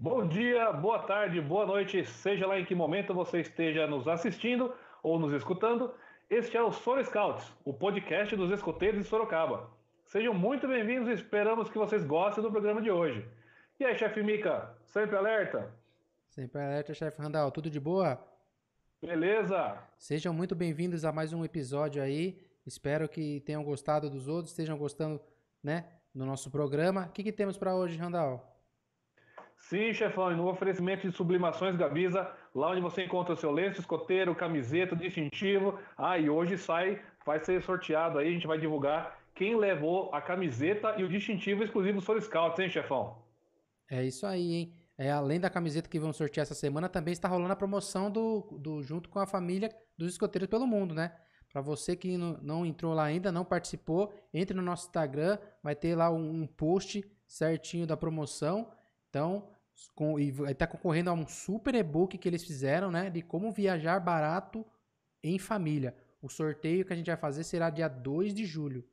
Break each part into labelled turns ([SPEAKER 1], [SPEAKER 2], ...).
[SPEAKER 1] Bom dia, boa tarde, boa noite, seja lá em que momento você esteja nos assistindo ou nos escutando. Este é o Soro Scouts, o podcast dos escoteiros de Sorocaba. Sejam muito bem-vindos e esperamos que vocês gostem do programa de hoje. E aí, chefe Mica, sempre alerta?
[SPEAKER 2] Sempre alerta, chefe Randall, tudo de boa?
[SPEAKER 1] Beleza!
[SPEAKER 2] Sejam muito bem-vindos a mais um episódio aí. Espero que tenham gostado dos outros, estejam gostando, né, do nosso programa. O que, que temos para hoje, Randall?
[SPEAKER 1] Sim, chefão, e no oferecimento de sublimações Gavisa, lá onde você encontra o seu lenço escoteiro, camiseta, distintivo. Ah, e hoje sai, vai ser sorteado aí, a gente vai divulgar quem levou a camiseta e o distintivo exclusivo Soul Scouts, hein, chefão?
[SPEAKER 2] É isso aí, hein? É, além da camiseta que vão sortear essa semana, também está rolando a promoção do, do junto com a família dos escoteiros pelo mundo, né? Para você que não, não, entrou lá ainda, não participou, entre no nosso Instagram, vai ter lá um, um post certinho da promoção. Então, com, e está concorrendo a um super e-book que eles fizeram, né? De como viajar barato em família. O sorteio que a gente vai fazer será dia 2 de julho.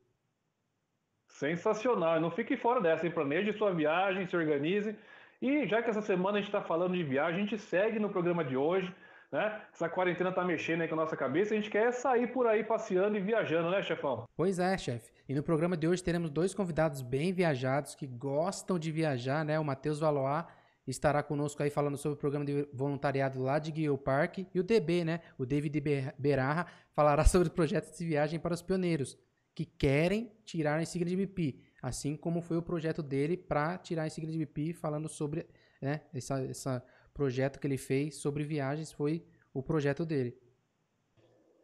[SPEAKER 1] Sensacional. Não fique fora dessa, hein? Planeje sua viagem, se organize. E já que essa semana a gente está falando de viagem, a gente segue no programa de hoje. Né? Essa quarentena tá mexendo aí com a nossa cabeça, a gente quer sair por aí passeando e viajando, né, chefão?
[SPEAKER 2] Pois é, chefe. E no programa de hoje teremos dois convidados bem viajados que gostam de viajar, né? O Matheus Valois estará conosco aí falando sobre o programa de voluntariado lá de Guild Park e o DB, né? O David Berarra falará sobre projetos de viagem para os pioneiros que querem tirar a insígnia de BP, assim como foi o projeto dele para tirar a insígnia de BP, falando sobre né, essa, essa projeto que ele fez sobre viagens, foi o projeto dele.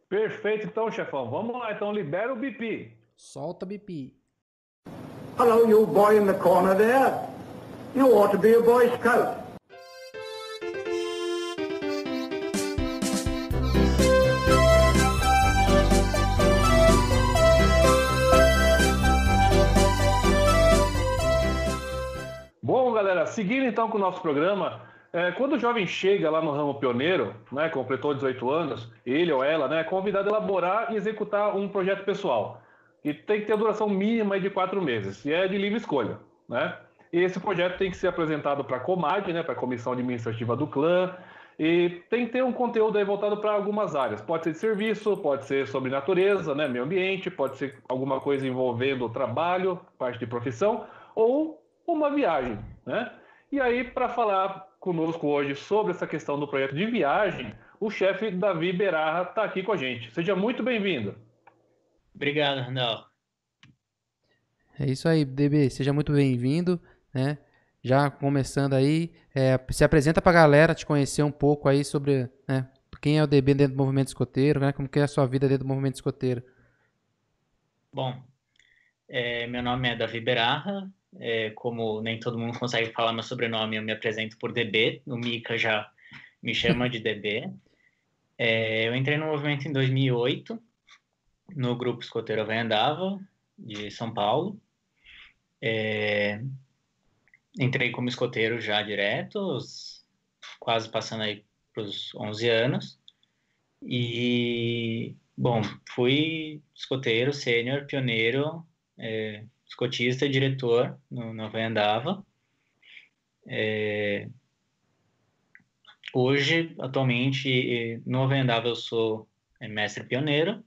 [SPEAKER 1] Perfeito, então, chefão. Vamos lá, então, libera o BP.
[SPEAKER 2] Solta BP.
[SPEAKER 3] Hello, you boy in the corner there. You ought to be a Boy Scout.
[SPEAKER 1] Bom, galera, seguindo então com o nosso programa, é, quando o jovem chega lá no ramo pioneiro, né, completou 18 anos, ele ou ela né, é convidado a elaborar e executar um projeto pessoal. E tem que ter a duração mínima de quatro meses, e é de livre escolha. Né? Esse projeto tem que ser apresentado para a Comad, né, para a Comissão Administrativa do Clã, e tem que ter um conteúdo aí voltado para algumas áreas. Pode ser de serviço, pode ser sobre natureza, né, meio ambiente, pode ser alguma coisa envolvendo trabalho, parte de profissão, ou uma viagem. Né? E aí, para falar conosco hoje sobre essa questão do projeto de viagem, o chefe Davi Berarra está aqui com a gente. Seja muito bem-vindo.
[SPEAKER 4] Obrigado, Randall.
[SPEAKER 2] É isso aí, DB. Seja muito bem-vindo né? Já começando aí, é, se apresenta para a galera te conhecer um pouco aí sobre né, quem é o DB dentro do movimento escoteiro, né? Como que é a sua vida dentro do movimento escoteiro.
[SPEAKER 4] Bom, é, meu nome é Davi Berarra, é, como nem todo mundo consegue falar meu sobrenome, eu me apresento por DB, o Mika já me chama de DB. É, eu entrei no movimento em 2008, no grupo Escoteiro Vai Andava, de São Paulo. É, entrei como escoteiro já direto, quase passando aí para os 11 anos. E, bom, fui escoteiro, sênior, pioneiro, é, escotista, diretor no, no Andava. É, hoje, atualmente, no Andava eu sou é, mestre pioneiro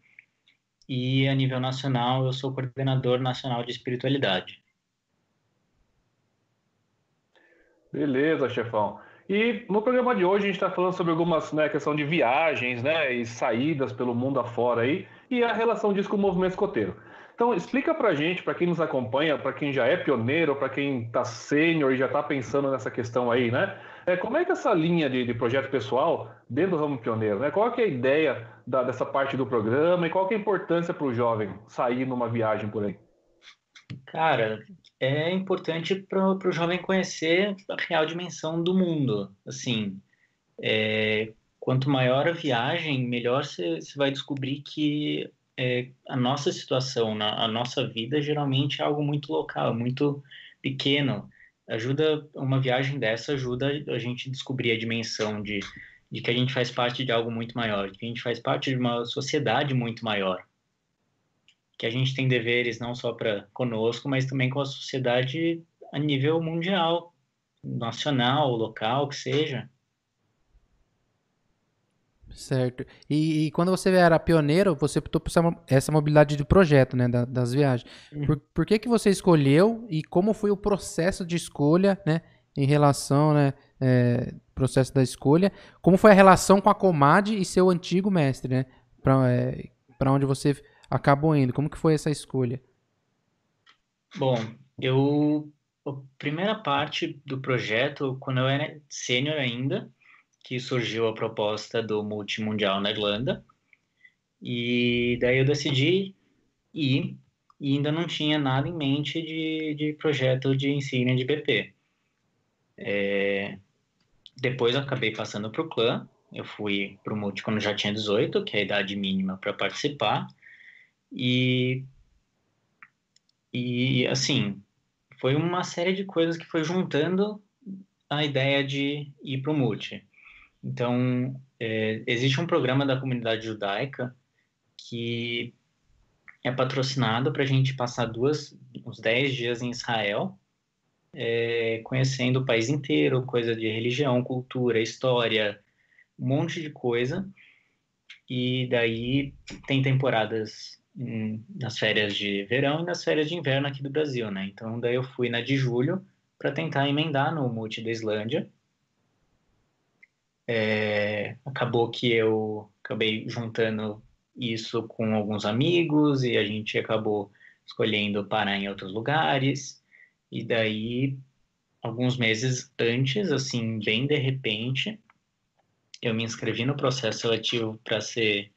[SPEAKER 4] e a nível nacional eu sou coordenador nacional de espiritualidade.
[SPEAKER 1] Beleza, chefão. E no programa de hoje a gente está falando sobre algumas né, questão de viagens, né, e saídas pelo mundo afora aí, e a relação disso com o movimento escoteiro. Então explica para gente, para quem nos acompanha, para quem já é pioneiro, para quem está sênior e já está pensando nessa questão aí, né? É, como é que essa linha de, de, projeto pessoal dentro do ramo pioneiro, né? Qual é a ideia da, dessa parte do programa e qual é a importância para o jovem sair numa viagem por aí?
[SPEAKER 4] Cara, é importante para o jovem conhecer a real dimensão do mundo. Assim, é, quanto maior a viagem, melhor você vai descobrir que é, a nossa situação, na, a nossa vida, geralmente é algo muito local, muito pequeno. Ajuda uma viagem dessa ajuda a gente descobrir a dimensão de, de que a gente faz parte de algo muito maior, de que a gente faz parte de uma sociedade muito maior que a gente tem deveres não só para conosco, mas também com a sociedade a nível mundial, nacional, local, que seja.
[SPEAKER 2] Certo. E, e, quando você era pioneiro, você optou por essa mobilidade de projeto, né, das viagens. Uhum. Por, por que, que você escolheu e como foi o processo de escolha, né, em relação, né, é, processo da escolha, como foi a relação com a Comad e seu antigo mestre, né, para é, onde você acabou indo, como que foi essa escolha?
[SPEAKER 4] Bom, eu a primeira parte do projeto, quando eu era sênior ainda, que surgiu a proposta do multimundial na Irlanda. E daí eu decidi ir e ainda não tinha nada em mente de, de projeto de insígnia de BP. É, depois acabei passando para o clã, eu fui para o multi quando já tinha 18, que é a idade mínima para participar, e, e assim, foi uma série de coisas que foi juntando a ideia de ir para o multi. Então, é, existe um programa da comunidade judaica que é patrocinado para a gente passar duas, uns 10 dias em Israel, é, conhecendo o país inteiro, coisa de religião, cultura, história, um monte de coisa. E daí tem temporadas nas férias de verão e nas férias de inverno aqui do Brasil, né? Então daí eu fui na de julho para tentar emendar no multi da Islândia é, acabou que eu acabei juntando isso com alguns amigos e a gente acabou escolhendo parar em outros lugares. E daí, alguns meses antes, assim, bem de repente, eu me inscrevi no processo seletivo para ser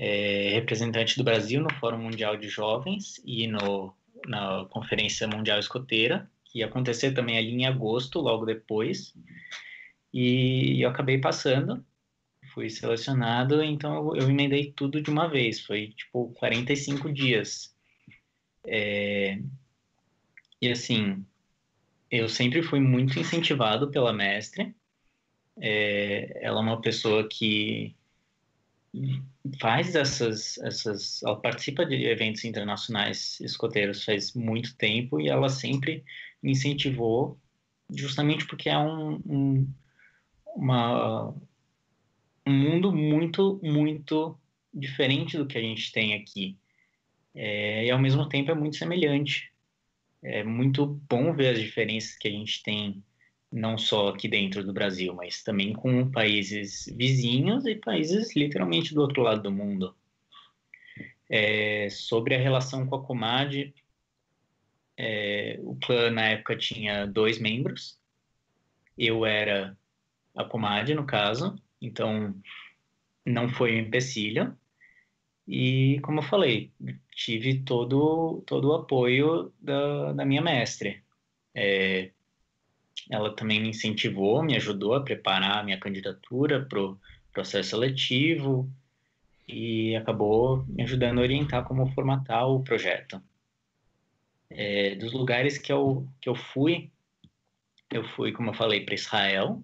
[SPEAKER 4] é, representante do Brasil no Fórum Mundial de Jovens e no, na Conferência Mundial Escoteira, que ia acontecer também ali em agosto, logo depois. E eu acabei passando, fui selecionado, então eu, emendei tudo de uma vez, foi tipo 45 dias. É... E assim, eu sempre fui muito incentivado pela mestre. É... Ela é uma pessoa que faz essas, essas, ela participa de eventos internacionais escoteiros faz muito tempo e ela sempre incentivou, justamente porque é um, um uma, um mundo muito, muito diferente do que a gente tem aqui. É, e ao mesmo tempo é muito semelhante. É muito bom ver as diferenças que a gente tem, não só aqui dentro do Brasil, mas também com países vizinhos e países literalmente do outro lado do mundo. É, sobre a relação com a Comad, é, o clã na época tinha dois membros. Eu era a Comad, no caso, então não foi um empecilho. E, como eu falei, tive todo, todo o apoio da, da minha mestre. É, ela também me incentivou, me ajudou a preparar a minha candidatura para o processo seletivo e acabou me ajudando a orientar como formatar o projeto. É, dos lugares que eu, que eu fui, eu fui, como eu falei, para Israel,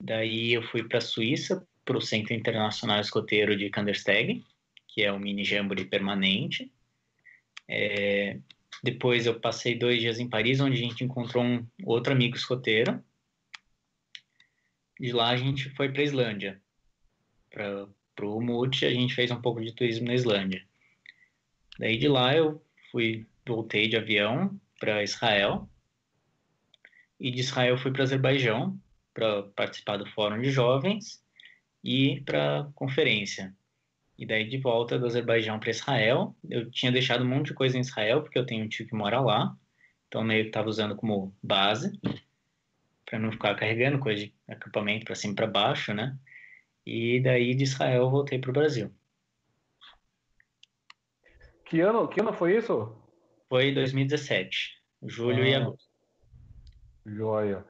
[SPEAKER 4] Daí eu fui para a Suíça, para o Centro Internacional Escoteiro de Kandersteg, que é um mini jamboree permanente. É, depois eu passei dois dias em Paris, onde a gente encontrou um outro amigo escoteiro. De lá a gente foi para a Islândia. Para o Umut, a gente fez um pouco de turismo na Islândia. Daí de lá eu fui, voltei de avião para Israel. E de Israel fui para Azerbaijão, para participar do Fórum de Jovens e para conferência. E daí de volta do Azerbaijão para Israel, eu tinha deixado um monte de coisa em Israel, porque eu tenho um tio que mora lá, então meio que estava usando como base, para não ficar carregando coisa de acampamento para cima e para baixo, né? E daí de Israel eu voltei para o Brasil.
[SPEAKER 1] Que ano, que ano foi isso?
[SPEAKER 4] Foi 2017, julho ah, e agosto.
[SPEAKER 1] Joia.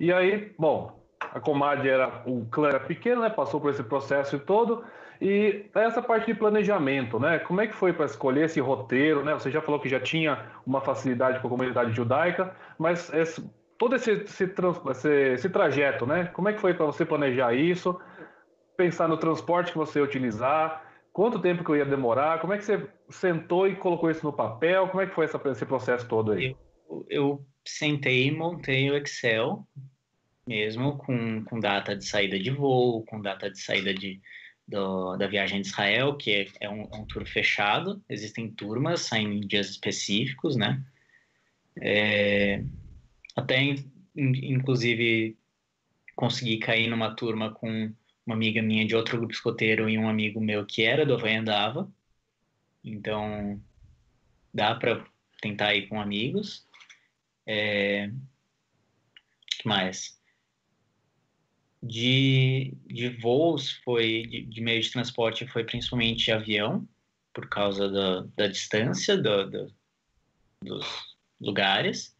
[SPEAKER 1] E aí, bom, a Comad era, o clã era pequeno, né? Passou por esse processo todo. E essa parte de planejamento, né? Como é que foi para escolher esse roteiro, né? Você já falou que já tinha uma facilidade com a comunidade judaica, mas esse, todo esse, esse, esse, trajeto, né? Como é que foi para você planejar isso? Pensar no transporte que você ia utilizar, quanto tempo que eu ia demorar, como é que você sentou e colocou isso no papel? Como é que foi essa, esse processo todo aí?
[SPEAKER 4] Eu, eu sentei e montei o Excel mesmo com, com data de saída de voo, com data de saída de, do, da viagem de Israel, que é, é, um, é, um, tour fechado, existem turmas saindo em dias específicos, né? É, até, inclusive, consegui cair numa turma com uma amiga minha de outro grupo escoteiro e um amigo meu que era do Havaí Andava. Então, dá para tentar ir com amigos. É... que mais? De, de voos, foi de, de meio de transporte, foi principalmente avião, por causa da, da distância do, do, dos lugares.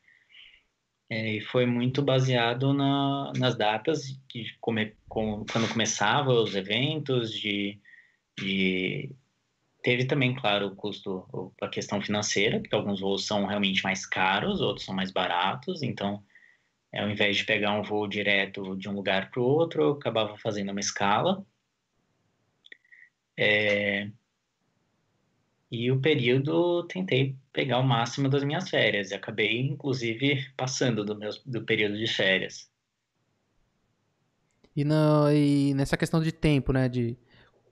[SPEAKER 4] É, e foi muito baseado na, nas datas de come, com, quando começava os eventos, de, de teve também, claro, o custo, a questão financeira, porque alguns voos são realmente mais caros, outros são mais baratos, então ao invés de pegar um voo direto de um lugar para o outro, eu acabava fazendo uma escala. É... E o período tentei pegar o máximo das minhas férias. E acabei, inclusive, passando do, meu, do período de férias.
[SPEAKER 2] E, e nessa questão de tempo, né? De,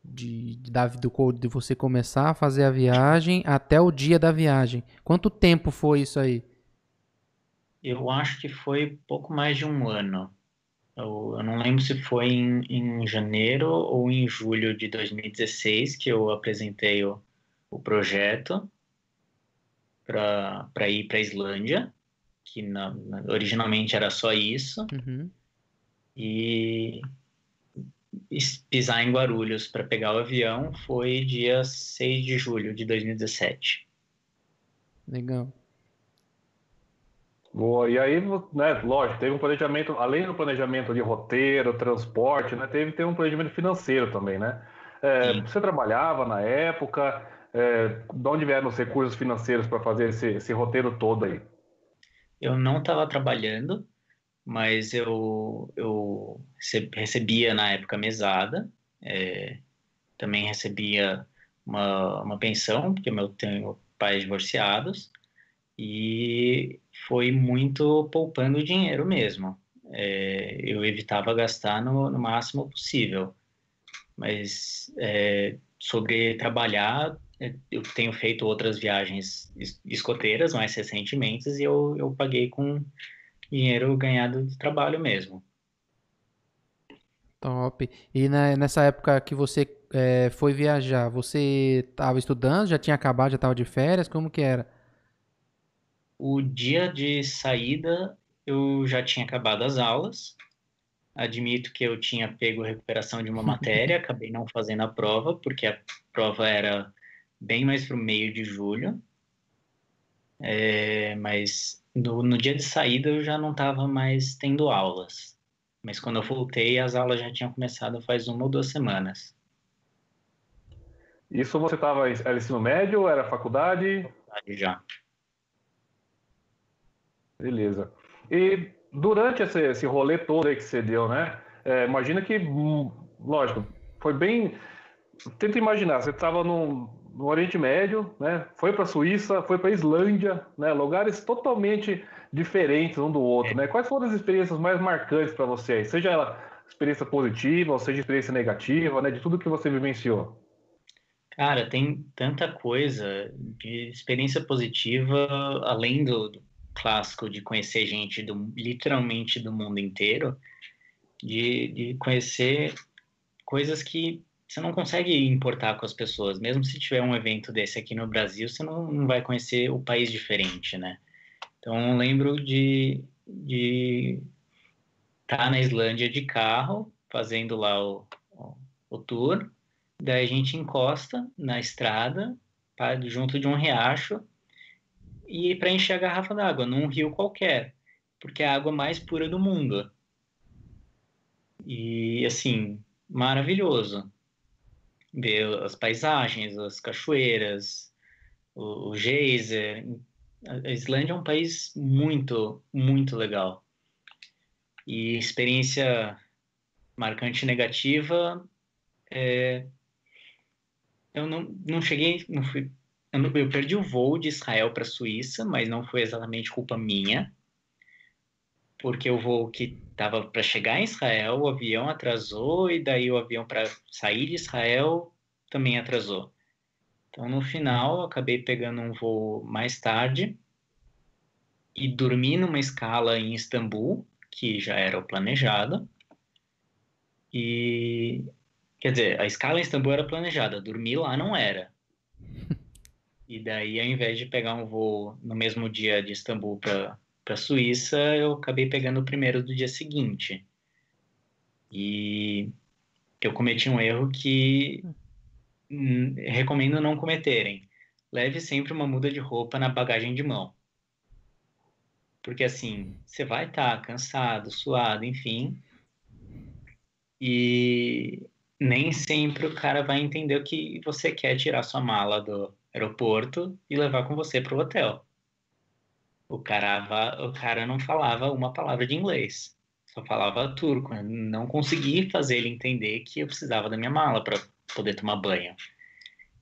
[SPEAKER 2] de, de, do, de você começar a fazer a viagem até o dia da viagem. Quanto tempo foi isso aí?
[SPEAKER 4] Eu acho que foi pouco mais de um ano. Eu, eu não lembro se foi em, em, janeiro ou em julho de 2016 que eu apresentei o, o projeto para ir para a Islândia, que na, na, originalmente era só isso,
[SPEAKER 2] uhum.
[SPEAKER 4] e pisar em Guarulhos para pegar o avião foi dia 6 de julho de 2017.
[SPEAKER 2] Legal.
[SPEAKER 1] Boa, e aí, né, lógico, teve um planejamento, além do planejamento de roteiro, transporte, né, teve, teve um planejamento financeiro também, né? É, você trabalhava na época, é, de onde vieram os recursos financeiros para fazer esse, esse roteiro todo aí?
[SPEAKER 4] Eu não estava trabalhando, mas eu, eu recebia na época mesada, é, também recebia uma, uma pensão, porque eu tenho pais divorciados, e foi muito poupando dinheiro mesmo. É, eu evitava gastar no, no máximo possível. Mas é, sobre trabalhar, é, eu tenho feito outras viagens escoteiras mais recentemente e eu, eu paguei com dinheiro ganhado de trabalho mesmo.
[SPEAKER 2] Top. E na, nessa época que você é, foi viajar, você estava estudando, já tinha acabado, já estava de férias? Como que era?
[SPEAKER 4] O dia de saída eu já tinha acabado as aulas. Admito que eu tinha pego recuperação de uma matéria, acabei não fazendo a prova, porque a prova era bem mais para o meio de julho. É, mas no, no, dia de saída eu já não estava mais tendo aulas. Mas quando eu voltei, as aulas já tinham começado faz uma ou duas semanas.
[SPEAKER 1] Isso você estava era ensino médio, era faculdade?
[SPEAKER 4] Faculdade já.
[SPEAKER 1] Beleza. E durante esse, esse rolê todo aí que você deu, né? É, imagina que, hum, lógico, foi bem. Tenta imaginar, você estava no, no Oriente Médio, né? Foi para a Suíça, foi para a Islândia, né? Lugares totalmente diferentes um do outro, né? Quais foram as experiências mais marcantes para você? Seja ela experiência positiva, ou seja experiência negativa, né? De tudo que você vivenciou.
[SPEAKER 4] Cara, tem tanta coisa de experiência positiva além do, do clássico de conhecer gente do literalmente do mundo inteiro, de, de conhecer coisas que você não consegue importar com as pessoas. Mesmo se tiver um evento desse aqui no Brasil, você não, não vai conhecer o país diferente, né? Então, lembro de de estar tá na Islândia de carro, fazendo lá o, o, o tour. Daí a gente encosta na estrada, junto de um riacho, e para encher a garrafa d'água num rio qualquer, porque é a água mais pura do mundo. E assim, maravilhoso ver as paisagens, as cachoeiras, o, o geyser. A Islândia é um país muito, muito legal. E experiência marcante negativa, é, eu não, não cheguei, não fui eu perdi o voo de Israel para a Suíça, mas não foi exatamente culpa minha. porque o voo que estava para chegar em Israel, o avião atrasou, e daí o avião para sair de Israel também atrasou. Então, no final, eu acabei pegando um voo mais tarde e dormi numa escala em Istambul, que já era o planejado. E quer dizer, a escala em Istambul era planejada, dormir lá não era. E daí, ao invés de pegar um voo no mesmo dia de Istambul para para Suíça, eu acabei pegando o primeiro do dia seguinte. E eu cometi um erro que hum, recomendo não cometerem. Leve sempre uma muda de roupa na bagagem de mão. Porque assim, você vai estar tá cansado, suado, enfim. E nem sempre o cara vai entender o que você quer tirar sua mala do aeroporto e levar com você para o hotel. O cara, o cara não falava uma palavra de inglês, só falava turco. Eu não consegui fazer ele entender que eu precisava da minha mala para poder tomar banho.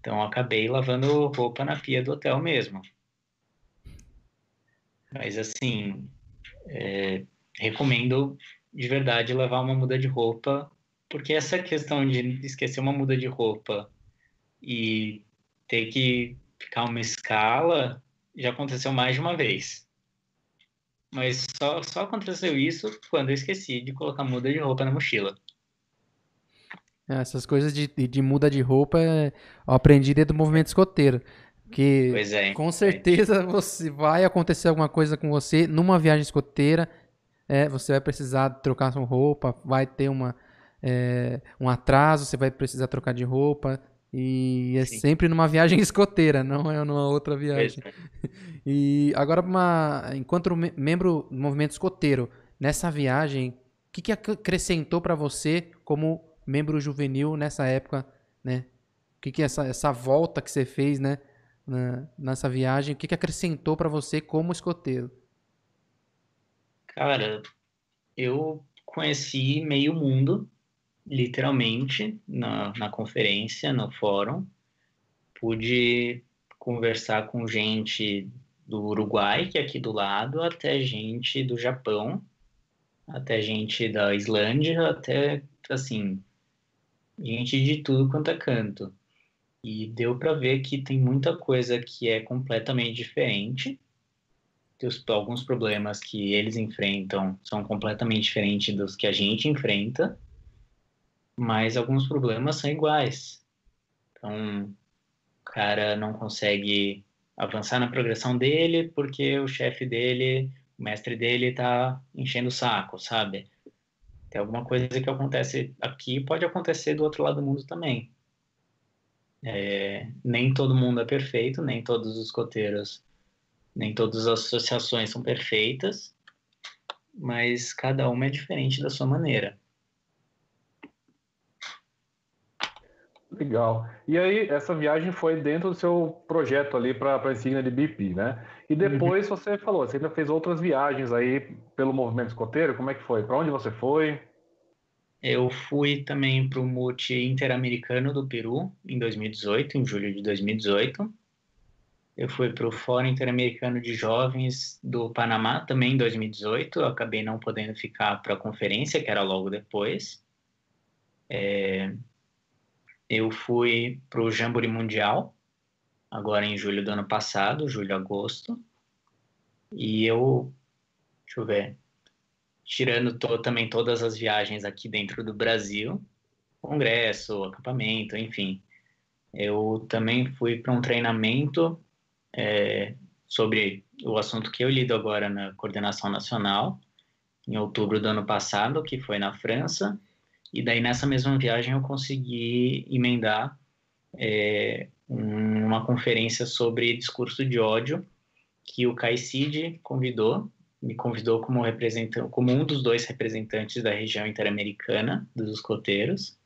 [SPEAKER 4] Então acabei lavando roupa na pia do hotel mesmo. Mas assim, é, recomendo de verdade levar uma muda de roupa, porque essa questão de esquecer uma muda de roupa e ter que ficar uma escala já aconteceu mais de uma vez. Mas só, só aconteceu isso quando eu esqueci de colocar muda de roupa na mochila.
[SPEAKER 2] É, essas coisas de, de muda de roupa eu aprendi dentro do movimento escoteiro. Que é, com certeza você vai acontecer alguma coisa com você numa viagem escoteira. É, você vai precisar trocar sua roupa, vai ter uma, é, um atraso, você vai precisar trocar de roupa. E é Sim. sempre numa viagem escoteira, não é numa outra viagem. É. E agora, uma, enquanto membro do movimento escoteiro, nessa viagem, o que, que acrescentou para você como membro juvenil nessa época, né? O que, que essa, essa volta que você fez, né? Na, nessa viagem, o que, que acrescentou para você como escoteiro?
[SPEAKER 4] Cara, eu conheci meio mundo literalmente na, na conferência, no fórum. Pude conversar com gente do Uruguai, que é aqui do lado, até gente do Japão, até gente da Islândia, até assim, gente de tudo quanto é canto. E deu para ver que tem muita coisa que é completamente diferente. Tem alguns problemas que eles enfrentam são completamente diferentes dos que a gente enfrenta mas alguns problemas são iguais. Então, o cara não consegue avançar na progressão dele porque o chefe dele, o mestre dele está enchendo o saco, sabe? Tem alguma coisa que acontece aqui, pode acontecer do outro lado do mundo também. É, nem todo mundo é perfeito, nem todos os coteiros, nem todas as associações são perfeitas, mas cada uma é diferente da sua maneira.
[SPEAKER 1] Legal. E aí, essa viagem foi dentro do seu projeto ali para a insígnia de BP, né? E uhum. depois uhum. você falou, você ainda fez outras viagens aí pelo movimento escoteiro, como é que foi? Para onde você foi?
[SPEAKER 4] Eu fui também para o Multi Interamericano do Peru em 2018, em julho de 2018. Eu fui para o Fórum Interamericano de Jovens do Panamá também em 2018. Eu acabei não podendo ficar para a conferência, que era logo depois. É, eu fui para o Jamboree Mundial, agora em julho do ano passado, julho, agosto. E eu, deixa eu ver, tirando to, também todas as viagens aqui dentro do Brasil, congresso, acampamento, enfim. Eu também fui para um treinamento é, sobre o assunto que eu lido agora na coordenação nacional, em outubro do ano passado, que foi na França, e daí nessa mesma viagem eu consegui emendar é, uma conferência sobre discurso de ódio que o CAICID convidou, me convidou como representante, como um dos dois representantes da região interamericana dos escoteiros.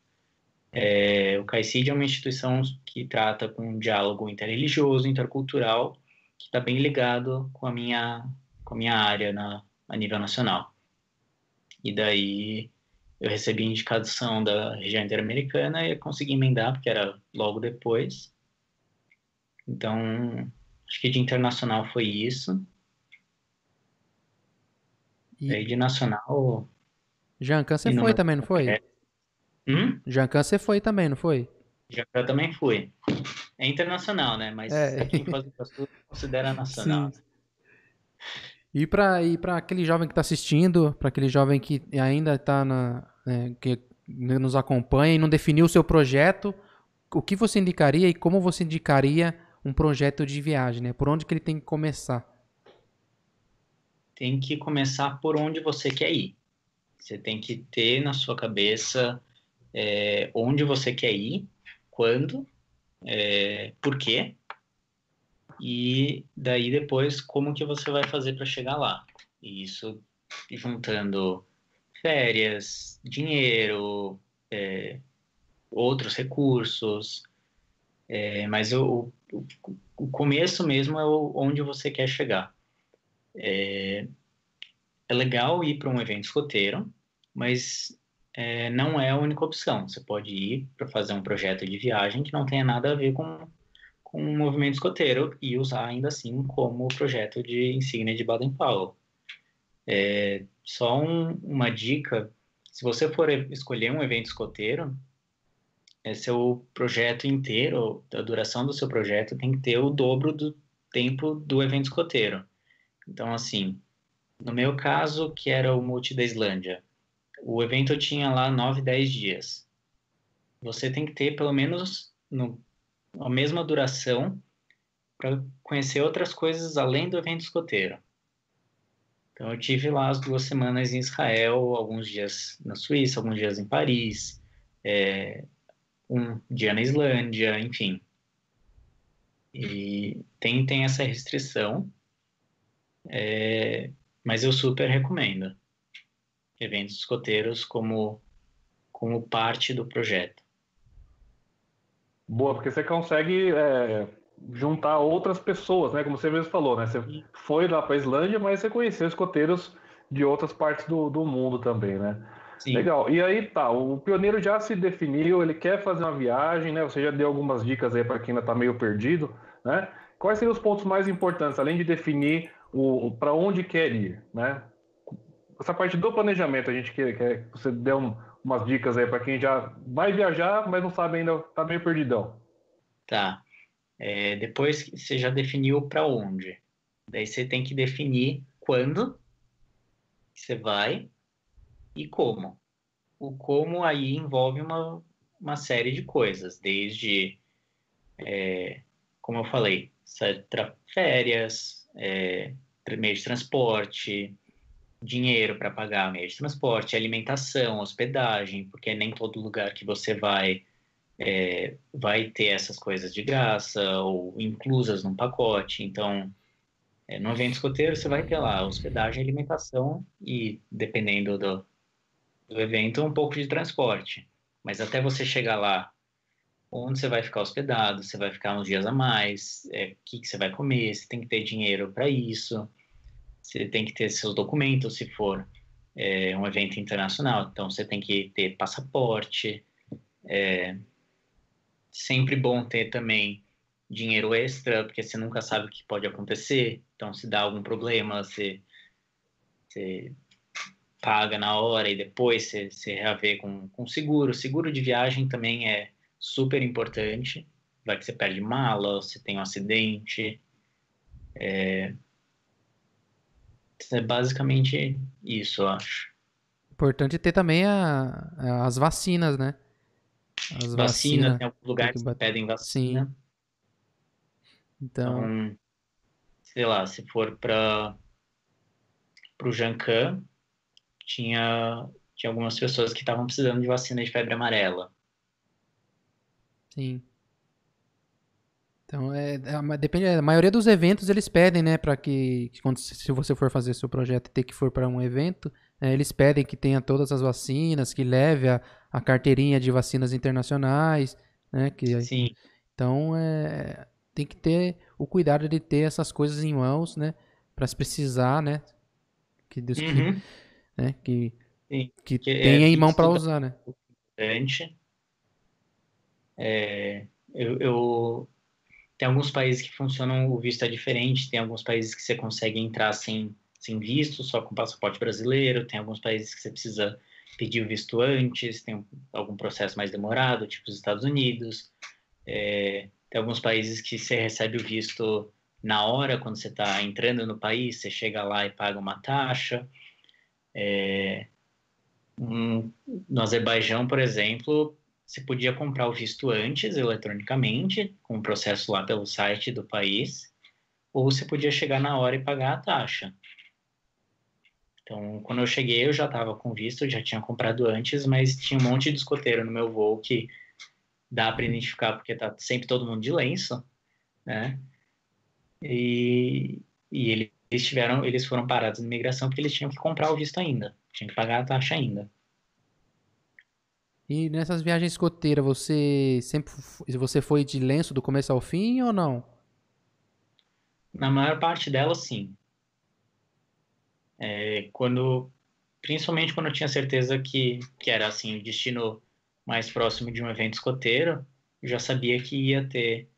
[SPEAKER 4] É, o CAICID é uma instituição que trata com um diálogo interreligioso, intercultural, que está bem ligado com a minha com a minha área na, a nível nacional. E daí eu recebi indicação da região interamericana e consegui emendar, porque era logo depois. Então, acho que de internacional foi isso. E... Aí de nacional.
[SPEAKER 2] Jancan você foi também, não foi?
[SPEAKER 4] É. Hum?
[SPEAKER 2] Jancan você foi também, não foi?
[SPEAKER 4] Jancan também fui. É internacional, né? Mas é. quem faz o considera nacional. Sim.
[SPEAKER 2] E e para aquele jovem que está assistindo, para aquele jovem que ainda está na né, que nos acompanha e não definiu o seu projeto, o que você indicaria e como você indicaria um projeto de viagem, né? Por onde que ele tem que começar?
[SPEAKER 4] Tem que começar por onde você quer ir. Você tem que ter na sua cabeça é, onde você quer ir, quando, é, por quê, e daí depois como que você vai fazer para chegar lá. E isso juntando férias, dinheiro, é, outros recursos, é, mas o, o, o, começo mesmo é o, onde você quer chegar. É, é legal ir para um evento escoteiro, mas é, não é a única opção. Você pode ir para fazer um projeto de viagem que não tenha nada a ver com, com um movimento escoteiro e usar ainda assim como projeto de insígnia de Baden-Powell. É, só um, uma dica, se você for escolher um evento escoteiro, é seu projeto inteiro, a duração do seu projeto tem que ter o dobro do tempo do evento escoteiro. Então, assim, no meu caso, que era o Multi da Islândia, o evento tinha lá 9, 10 dias. Você tem que ter pelo menos no, a mesma duração para conhecer outras coisas além do evento escoteiro. Então, eu tive lá as duas semanas em Israel, alguns dias na Suíça, alguns dias em Paris, é, um dia na Islândia, enfim. E tem, tem essa restrição, é, mas eu super recomendo eventos escoteiros como, como parte do projeto.
[SPEAKER 1] Boa, porque você consegue é, juntar outras pessoas, né? Como você mesmo falou, né? Você foi lá para a Islândia, mas você conheceu escoteiros de outras partes do, do mundo também, né? Sim. Legal. E aí tá, o pioneiro já se definiu, ele quer fazer uma viagem, né? Você já deu algumas dicas aí para quem ainda está meio perdido, né? Quais seriam os pontos mais importantes, além de definir o, para onde quer ir, né? Essa parte do planejamento, a gente quer, quer que você dê um, umas dicas aí para quem já vai viajar, mas não sabe ainda, tá meio perdidão.
[SPEAKER 4] Tá. É, depois que você já definiu para onde, daí você tem que definir quando você vai e como. O como aí envolve uma, uma série de coisas, desde, é, como eu falei, férias, é, meio de transporte, dinheiro para pagar meio de transporte, alimentação, hospedagem, porque nem todo lugar que você vai é, vai ter essas coisas de graça ou inclusas num pacote. Então, é, no evento escoteiro, você vai ter lá hospedagem, alimentação e, dependendo do, do evento, um pouco de transporte. Mas até você chegar lá, onde você vai ficar hospedado, você vai ficar uns dias a mais, o é, que, que você vai comer, você tem que ter dinheiro para isso, você tem que ter seus documentos se for é, um evento internacional, então você tem que ter passaporte, é, sempre bom ter também dinheiro extra, porque você nunca sabe o que pode acontecer, então se dá algum problema, você, você paga na hora e depois você, você reaver com, com seguro. Seguro de viagem também é super importante. Vai que você perde mala, você tem um acidente. É, é basicamente isso, eu acho.
[SPEAKER 2] Importante ter também a, as vacinas, né?
[SPEAKER 4] As vacinas, tem alguns lugares que, que pedem vacina. Sim.
[SPEAKER 2] Então... então,
[SPEAKER 4] sei lá, se for para o Jancan, tinha, tinha algumas pessoas que estavam precisando de vacina de febre amarela.
[SPEAKER 2] Sim. Então, é, é, depende, a maioria dos eventos eles pedem, né, para que, que, quando, se você for fazer seu projeto e ter que for para um evento, é, eles pedem que tenha todas as vacinas, que leve a, a carteirinha de vacinas internacionais, né, que,
[SPEAKER 4] Sim.
[SPEAKER 2] Então, é, tem que ter o cuidado de ter essas coisas em mãos, né, para se precisar, né, que Deus uhum. que, né? Que, que, que é tenha é, em mão para usar, né?
[SPEAKER 4] É, eu, eu, tem alguns países que funcionam, o visto é diferente, tem alguns países que você consegue entrar sem, sem visto, só com passaporte brasileiro. Tem alguns países que você precisa pedir o visto antes, tem algum processo mais demorado, tipo os Estados Unidos. É, tem alguns países que você recebe o visto na hora, quando você está entrando no país, você chega lá e paga uma taxa. É, um, no Azerbaijão, por exemplo, você podia comprar o visto antes, eletronicamente, com o processo lá pelo site do país, ou você podia chegar na hora e pagar a taxa. Então, quando eu cheguei, eu já estava com visto, já tinha comprado antes, mas tinha um monte de escoteiro no meu voo que dá para identificar porque tá sempre todo mundo de lenço, né? E, e eles tiveram, eles foram parados na imigração porque eles tinham que comprar o visto ainda, tinham que pagar a taxa ainda.
[SPEAKER 2] E nessas viagens escoteiras, você sempre você foi de lenço do começo ao fim ou não?
[SPEAKER 4] Na maior parte delas, sim. É, quando, principalmente quando eu tinha certeza que, que era assim o destino mais próximo de um evento escoteiro, eu já sabia que ia ter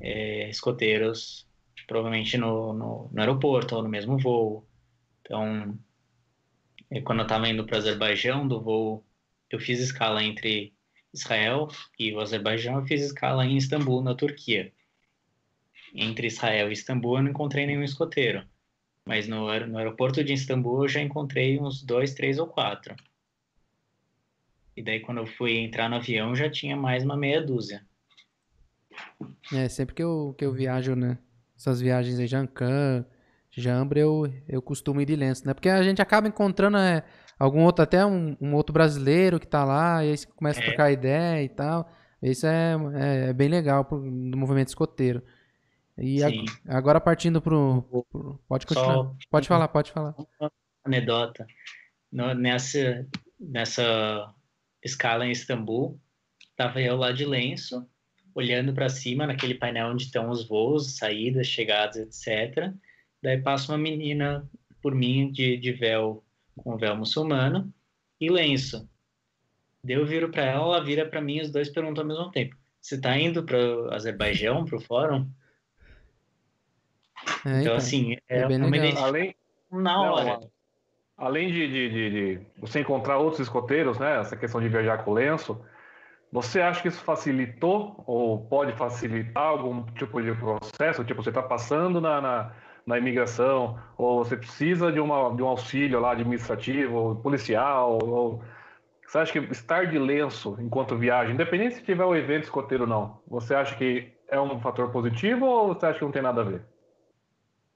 [SPEAKER 4] é, escoteiros provavelmente no, no, no, aeroporto ou no mesmo voo. Então, é, quando eu estava indo para o Azerbaijão, do voo, eu fiz escala entre Israel e o Azerbaijão, eu fiz escala em Istambul, na Turquia. Entre Israel e Istambul, eu não encontrei nenhum escoteiro. Mas no, no aeroporto de Istambul, eu já encontrei uns dois, três ou quatro. E daí, quando eu fui entrar no avião, já tinha mais uma meia dúzia.
[SPEAKER 2] É, sempre que eu, que eu viajo, né? essas viagens em Jancan, Jambre, eu, eu costumo ir de lenço, né? Porque a gente acaba encontrando é, algum outro, até um, um, outro brasileiro que tá lá, e aí você começa é. a trocar ideia e tal. Isso é, é, é bem legal pro, no movimento escoteiro. E agora partindo pro, pro Pode continuar. Só, pode falar, pode falar.
[SPEAKER 4] Uma anedota. No, nessa, nessa escala em Istambul, tava eu lá de lenço, olhando para cima naquele painel onde estão os voos, saídas, chegadas, etc. Daí passa uma menina por mim de, de véu com véu muçulmano e lenço. Daí eu viro para ela, ela vira para mim, os dois perguntam ao mesmo tempo: Você está indo para o Azerbaijão, para o fórum? É, então, então, assim, é, é uma
[SPEAKER 1] identificação além, na hora. Não, além de, de, de, de, você encontrar outros escoteiros, né? Essa questão de viajar com lenço, você acha que isso facilitou ou pode facilitar algum tipo de processo? Tipo, você está passando na, na, na, imigração ou você precisa de, uma, de um auxílio lá administrativo, policial, ou você acha que estar de lenço enquanto viaja, independente se tiver o um evento escoteiro ou não, você acha que é um fator positivo ou você acha que não tem nada a ver?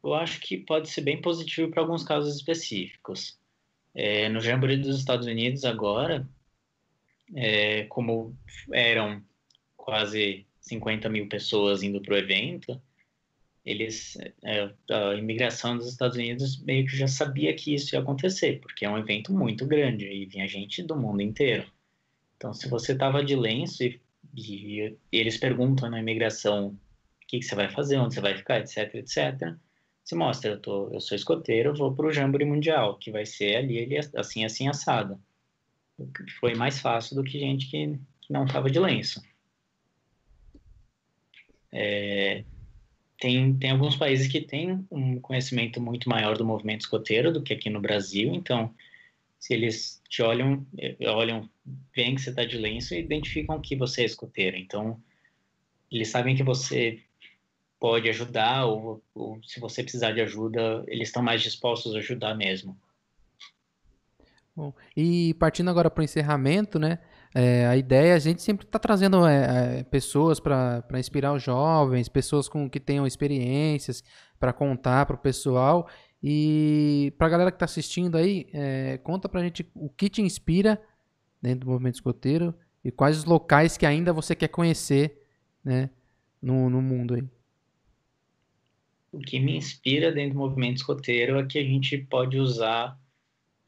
[SPEAKER 4] Eu acho que pode ser bem positivo para alguns casos específicos. É, no Jamboree dos Estados Unidos agora, é, como eram quase 50 mil pessoas indo para o evento, eles, é, a imigração dos Estados Unidos meio que já sabia que isso ia acontecer, porque é um evento muito grande e vinha gente do mundo inteiro. Então, se você estava de lenço e, e, eles perguntam na imigração o que, que, você vai fazer, onde você vai ficar, etc, etc, você mostra, eu, tô, eu sou escoteiro, eu vou para o Jamboree Mundial, que vai ser ali, ali assim, assim, assado foi mais fácil do que gente que, que não estava de lenço. É, tem, tem alguns países que têm um conhecimento muito maior do movimento escoteiro do que aqui no Brasil, então se eles te olham, eh, olham, veem que você está de lenço e identificam que você é escoteiro, então eles sabem que você pode ajudar ou, ou se você precisar de ajuda, eles estão mais dispostos a ajudar mesmo.
[SPEAKER 2] Bom, e partindo agora para o encerramento, né? É, a ideia, a gente sempre está trazendo é, é, pessoas para inspirar os jovens, pessoas com que tenham experiências para contar para o pessoal. E para a galera que está assistindo aí, é, conta para a gente o que te inspira dentro do movimento escoteiro e quais os locais que ainda você quer conhecer né, no, no mundo aí.
[SPEAKER 4] O que me inspira dentro do movimento escoteiro é que a gente pode usar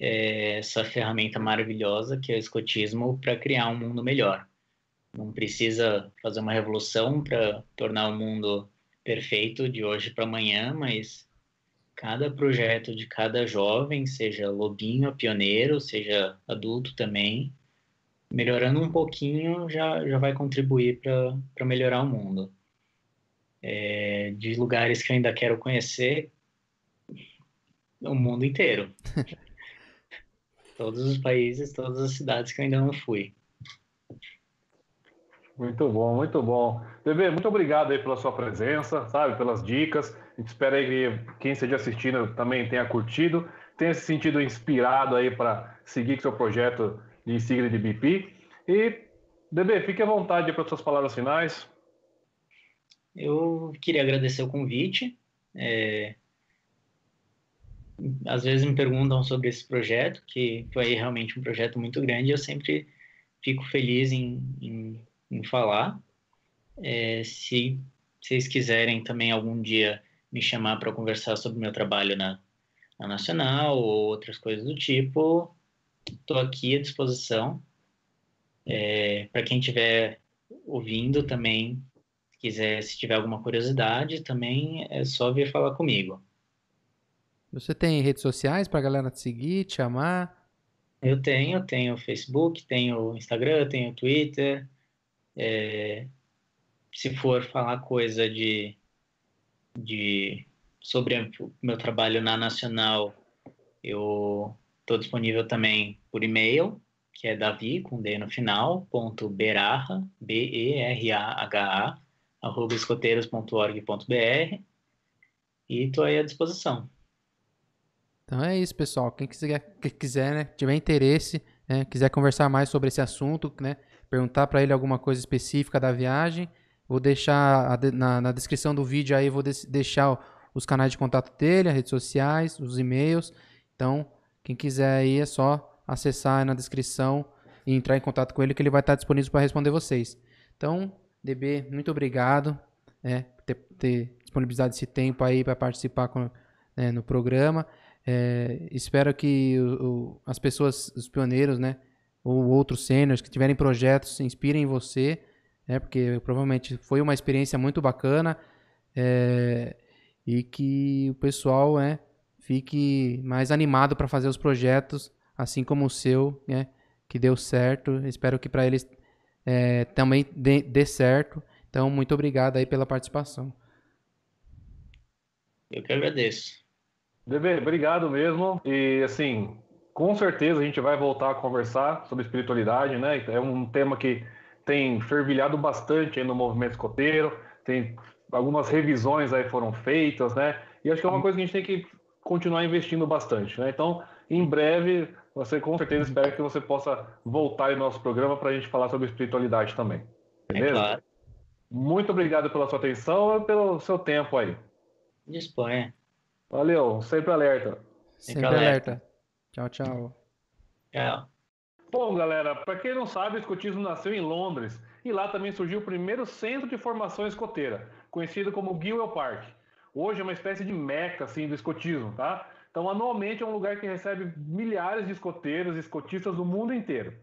[SPEAKER 4] é, essa ferramenta maravilhosa que é o escotismo para criar um mundo melhor. Não precisa fazer uma revolução para tornar o mundo perfeito de hoje para amanhã, mas cada projeto de cada jovem, seja lobinho, pioneiro, seja adulto também, melhorando um pouquinho já, já vai contribuir para melhorar o mundo. É, de lugares que eu ainda quero conhecer, O mundo inteiro. Todos os países, todas as cidades que eu ainda não fui.
[SPEAKER 1] Muito bom, muito bom. Bebê, muito obrigado aí pela sua presença, sabe, pelas dicas. A gente espera aí que quem esteja assistindo também tenha curtido, tenha se sentido inspirado aí para seguir com seu projeto de sigla de BP. E, Bebê, fique à vontade para suas palavras finais.
[SPEAKER 4] Eu queria agradecer o convite. É... Às vezes me perguntam sobre esse projeto, que foi realmente um projeto muito grande. Eu sempre fico feliz em, em, em falar. É, se vocês quiserem também algum dia me chamar para conversar sobre meu trabalho na, na Nacional ou outras coisas do tipo, estou aqui à disposição. É, para quem estiver ouvindo também, quiser, se tiver alguma curiosidade, também é só vir falar comigo.
[SPEAKER 2] Você tem redes sociais para a galera te seguir, te chamar?
[SPEAKER 4] Eu tenho, tenho Facebook, tenho Instagram, tenho Twitter. É, se for falar coisa de, de sobre o meu trabalho na Nacional, eu estou disponível também por e-mail, que é Davi, com D no final, ponto Berarra, B-E-R-A-H-A, arroba escoteiros.org.br e estou aí à disposição.
[SPEAKER 2] Então é isso, pessoal. Quem quiser, quem quiser né, tiver interesse, né, quiser conversar mais sobre esse assunto, né, perguntar para ele alguma coisa específica da viagem, vou deixar na, na descrição do vídeo aí, vou deixar os canais de contato dele, as redes sociais, os e-mails. Então, quem quiser aí é só acessar na descrição e entrar em contato com ele que ele vai estar disponível para responder vocês. Então, DB, muito obrigado né, por ter, ter disponibilizado esse tempo aí para participar com, né, no programa. É, espero que o, o, as pessoas, os pioneiros, né, ou outros sêniores que tiverem projetos, se inspirem em você, né, porque provavelmente foi uma experiência muito bacana é, e que o pessoal né, fique mais animado para fazer os projetos, assim como o seu, né, que deu certo. Espero que para eles é, também dê, dê certo. Então, muito obrigado aí pela participação.
[SPEAKER 4] Eu que agradeço.
[SPEAKER 1] Bebê, obrigado mesmo. E assim, com certeza a gente vai voltar a conversar sobre espiritualidade, né? É um tema que tem fervilhado bastante no movimento escoteiro, tem algumas revisões aí foram feitas, né? E acho que é uma coisa que a gente tem que continuar investindo bastante, né? Então, em breve, você com certeza espera que você possa voltar em nosso programa para a gente falar sobre espiritualidade também. Beleza? É claro. Muito obrigado pela sua atenção e pelo seu tempo aí.
[SPEAKER 4] Disponha.
[SPEAKER 1] Valeu, sempre alerta.
[SPEAKER 2] Sempre, sempre alerta. alerta. Tchau, tchau.
[SPEAKER 4] Tchau.
[SPEAKER 1] Bom, galera, para quem não sabe, o escotismo nasceu em Londres e lá também surgiu o primeiro centro de formação escoteira, conhecido como Gilwell Park. Hoje é uma espécie de meca assim, do escotismo, tá? Então, anualmente é um lugar que recebe milhares de escoteiros e escotistas do mundo inteiro.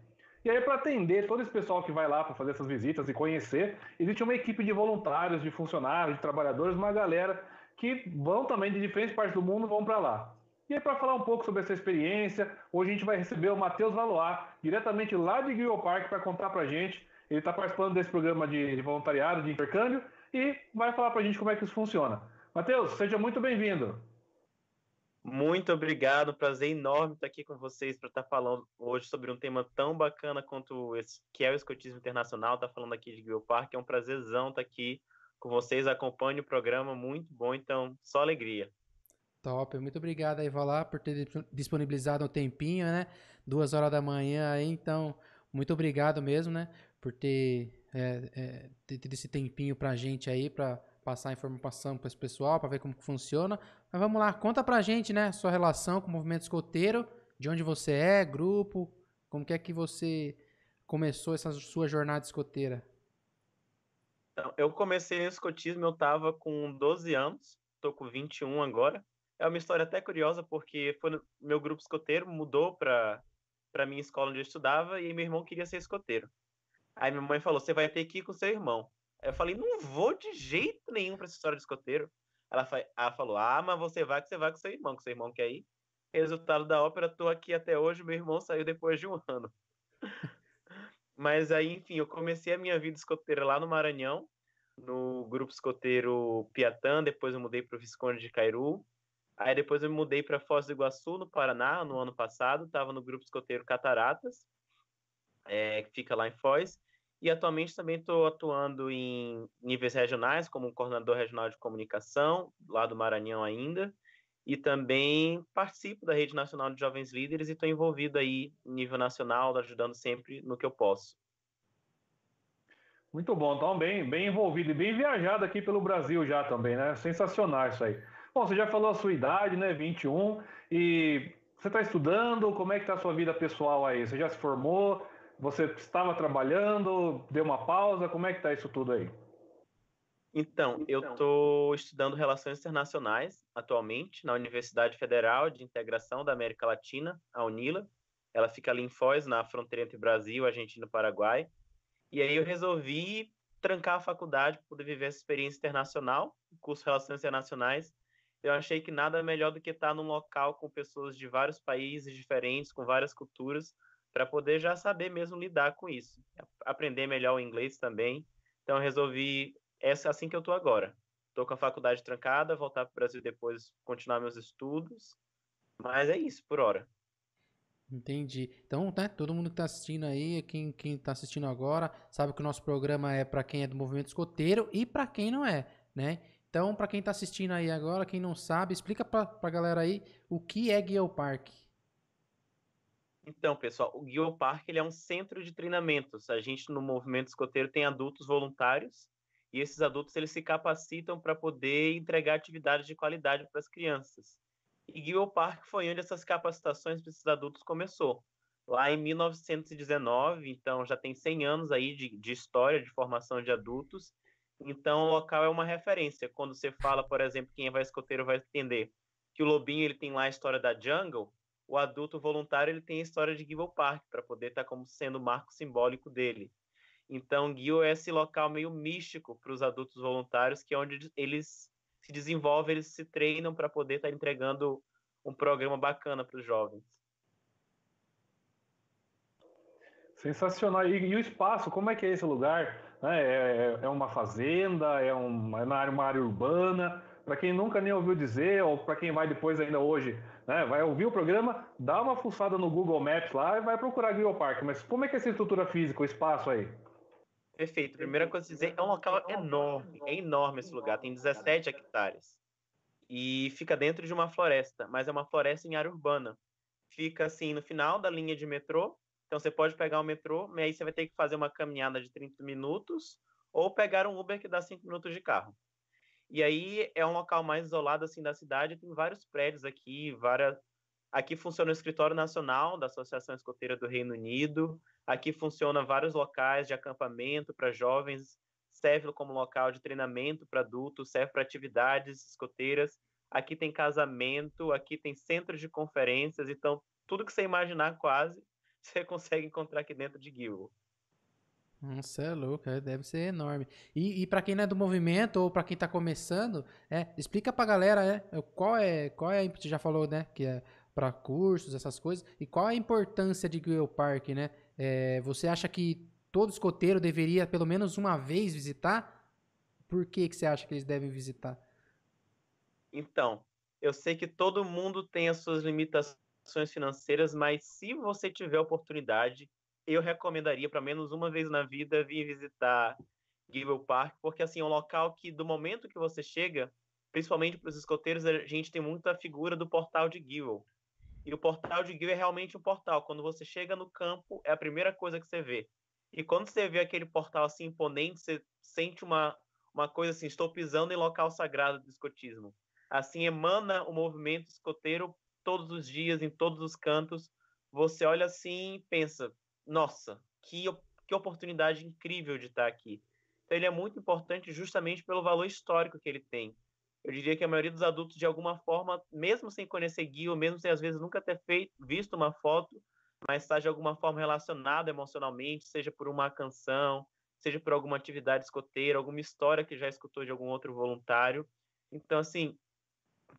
[SPEAKER 1] E aí, para atender todo esse pessoal que vai lá para fazer essas visitas e conhecer, existe uma equipe de voluntários, de funcionários, de trabalhadores, uma galera que vão também de diferentes partes do mundo vão para lá. E aí, para falar um pouco sobre essa experiência, hoje a gente vai receber o Matheus Valois, diretamente lá de Guilherme Park, para contar para a gente. Ele está participando desse programa de, de, voluntariado, de intercâmbio, e vai falar para a gente como é que isso funciona. Matheus, seja muito bem-vindo.
[SPEAKER 5] Muito obrigado, prazer enorme estar aqui com vocês para estar falando hoje sobre um tema tão bacana quanto esse, que é o escotismo internacional. Tá falando aqui de Park, é um prazerzão estar aqui com vocês, acompanhe o programa, muito bom, então só alegria.
[SPEAKER 2] Top, muito obrigado aí, lá por ter disponibilizado um tempinho, né? Duas horas da manhã aí, então, muito obrigado mesmo, né? Por ter, é, é, ter tido esse tempinho pra gente aí, pra passar informação para esse pessoal, para ver como que funciona. Mas vamos lá, conta pra gente, né? Sua relação com o movimento escoteiro, de onde você é, grupo, como que é que você começou essa sua jornada escoteira?
[SPEAKER 5] Então, eu comecei no escotismo, eu estava com 12 anos, estou com 21 agora. É uma história até curiosa, porque foi no, meu grupo escoteiro mudou para para minha escola onde eu estudava e meu irmão queria ser escoteiro. Aí minha mãe falou: "Você vai ter que ir com seu irmão". Eu falei: "Não vou de jeito nenhum para essa história de escoteiro". Ela, ela falou: "Ah, mas você vai que você vai com seu irmão, que seu irmão quer ir". Resultado da ópera, tô aqui até hoje, meu irmão saiu depois de um ano. Mas aí, enfim, eu comecei a minha vida escoteira lá no Maranhão, no grupo escoteiro Piatã, depois eu mudei para o Visconde de Cairu. Aí depois eu me mudei para Foz do Iguaçu, no Paraná, no ano passado. Estava no grupo escoteiro Cataratas, é, que fica lá em Foz. E atualmente também estou atuando em níveis regionais, como coordenador regional de comunicação, lá do Maranhão ainda. E também participo da Rede Nacional de Jovens Líderes e estou envolvido aí em nível nacional, ajudando sempre no que eu posso.
[SPEAKER 1] Muito bom, então bem, bem envolvido e bem viajado aqui pelo Brasil já também, né? Sensacional isso aí. Bom, você já falou a sua idade, né? 21, e você está estudando, como é que está a sua vida pessoal aí? Você já se formou? Você estava trabalhando? Deu uma pausa? Como é que está isso tudo aí?
[SPEAKER 5] Então, eu estou estudando Relações Internacionais atualmente na Universidade Federal de Integração da América Latina, a UNILA. Ela fica ali em Foz, na fronteira entre Brasil, Argentina e Paraguai. E aí eu resolvi trancar a faculdade para poder viver essa experiência internacional, curso Relações Internacionais. Eu achei que nada melhor do que estar num local com pessoas de vários países diferentes, com várias culturas, para poder já saber mesmo lidar com isso. Aprender melhor o inglês também. Então resolvi essa assim que eu estou agora. Estou com a faculdade trancada, voltar para o Brasil depois, continuar meus estudos. Mas é isso, por hora.
[SPEAKER 2] Entendi. Então, né, todo mundo que está assistindo aí, quem está assistindo agora, sabe que o nosso programa é para quem é do movimento escoteiro e para quem não é, né? Então, para quem está assistindo aí agora, quem não sabe, explica para a galera aí o que é Geopark.
[SPEAKER 5] Então, pessoal, o Geopark ele é um centro de treinamentos. A gente no movimento escoteiro tem adultos voluntários e esses adultos eles se capacitam para poder entregar atividades de qualidade para as crianças. E Guild Park foi onde essas capacitações para esses adultos começou. Lá em 1919, então já tem 100 anos aí de, de história de formação de adultos. Então o local é uma referência. Quando você fala, por exemplo, quem vai escoteiro vai entender que o Lobinho ele tem lá a história da Jungle, o adulto voluntário ele tem a história de Givel Park para poder estar tá como sendo o marco simbólico dele. Então, Guio é esse local meio místico para os adultos voluntários, que é onde eles se desenvolvem, eles se treinam para poder estar tá entregando um programa bacana para os jovens.
[SPEAKER 1] Sensacional. E, e, o espaço, como é que é esse lugar? É, é, é uma fazenda? É, um, é uma área urbana? Para quem nunca nem ouviu dizer, ou para quem vai depois ainda hoje, né, vai ouvir o programa, dá uma fuçada no Google Maps lá e vai procurar Geopark. Mas como é que é essa estrutura física, o espaço aí?
[SPEAKER 5] Perfeito. Primeira coisa a dizer, é um local enorme, é enorme esse lugar, tem 17 hectares. E fica dentro de uma floresta, mas é uma floresta em área urbana. Fica assim no final da linha de metrô. Então você pode pegar o metrô, mas aí você vai ter que fazer uma caminhada de 30 minutos ou pegar um Uber que dá 5 minutos de carro. E aí é um local mais isolado assim da cidade, tem vários prédios aqui, várias Aqui funciona o Escritório Nacional da Associação Escoteira do Reino Unido. Aqui funciona vários locais de acampamento para jovens, serve como local de treinamento para adultos, serve para atividades escoteiras. Aqui tem casamento, aqui tem centros de conferências, então tudo que você imaginar quase, você consegue encontrar aqui dentro de Gilgo.
[SPEAKER 2] Nossa, é louco, é, deve ser enorme. E, e para quem não é do movimento ou para quem está começando, é, explica para a galera, é, qual é, qual é, você já falou, né, que é para cursos, essas coisas. E qual a importância de Park, né? É, você acha que todo escoteiro deveria pelo menos uma vez visitar? Por que, que você acha que eles devem visitar?
[SPEAKER 5] Então, eu sei que todo mundo tem as suas limitações financeiras, mas se você tiver oportunidade, eu recomendaria para menos uma vez na vida vir visitar Givel Park, porque assim é um local que do momento que você chega, principalmente para os escoteiros, a gente tem muita figura do portal de Givel. E o portal de Gil é realmente um portal. Quando você chega no campo, é a primeira coisa que você vê. E quando você vê aquele portal assim imponente, você sente uma, uma coisa assim: estou pisando em local sagrado do escotismo. Assim emana o movimento escoteiro todos os dias, em todos os cantos. Você olha assim e pensa: nossa, que, que oportunidade incrível de estar aqui. Então, ele é muito importante justamente pelo valor histórico que ele tem eu diria que a maioria dos adultos, de alguma forma, mesmo sem conhecer Gil, mesmo sem às vezes nunca ter feito, visto uma foto, mas está de alguma forma relacionado emocionalmente, seja por uma canção, seja por alguma atividade escoteira, alguma história que já escutou de algum outro voluntário. Então, assim,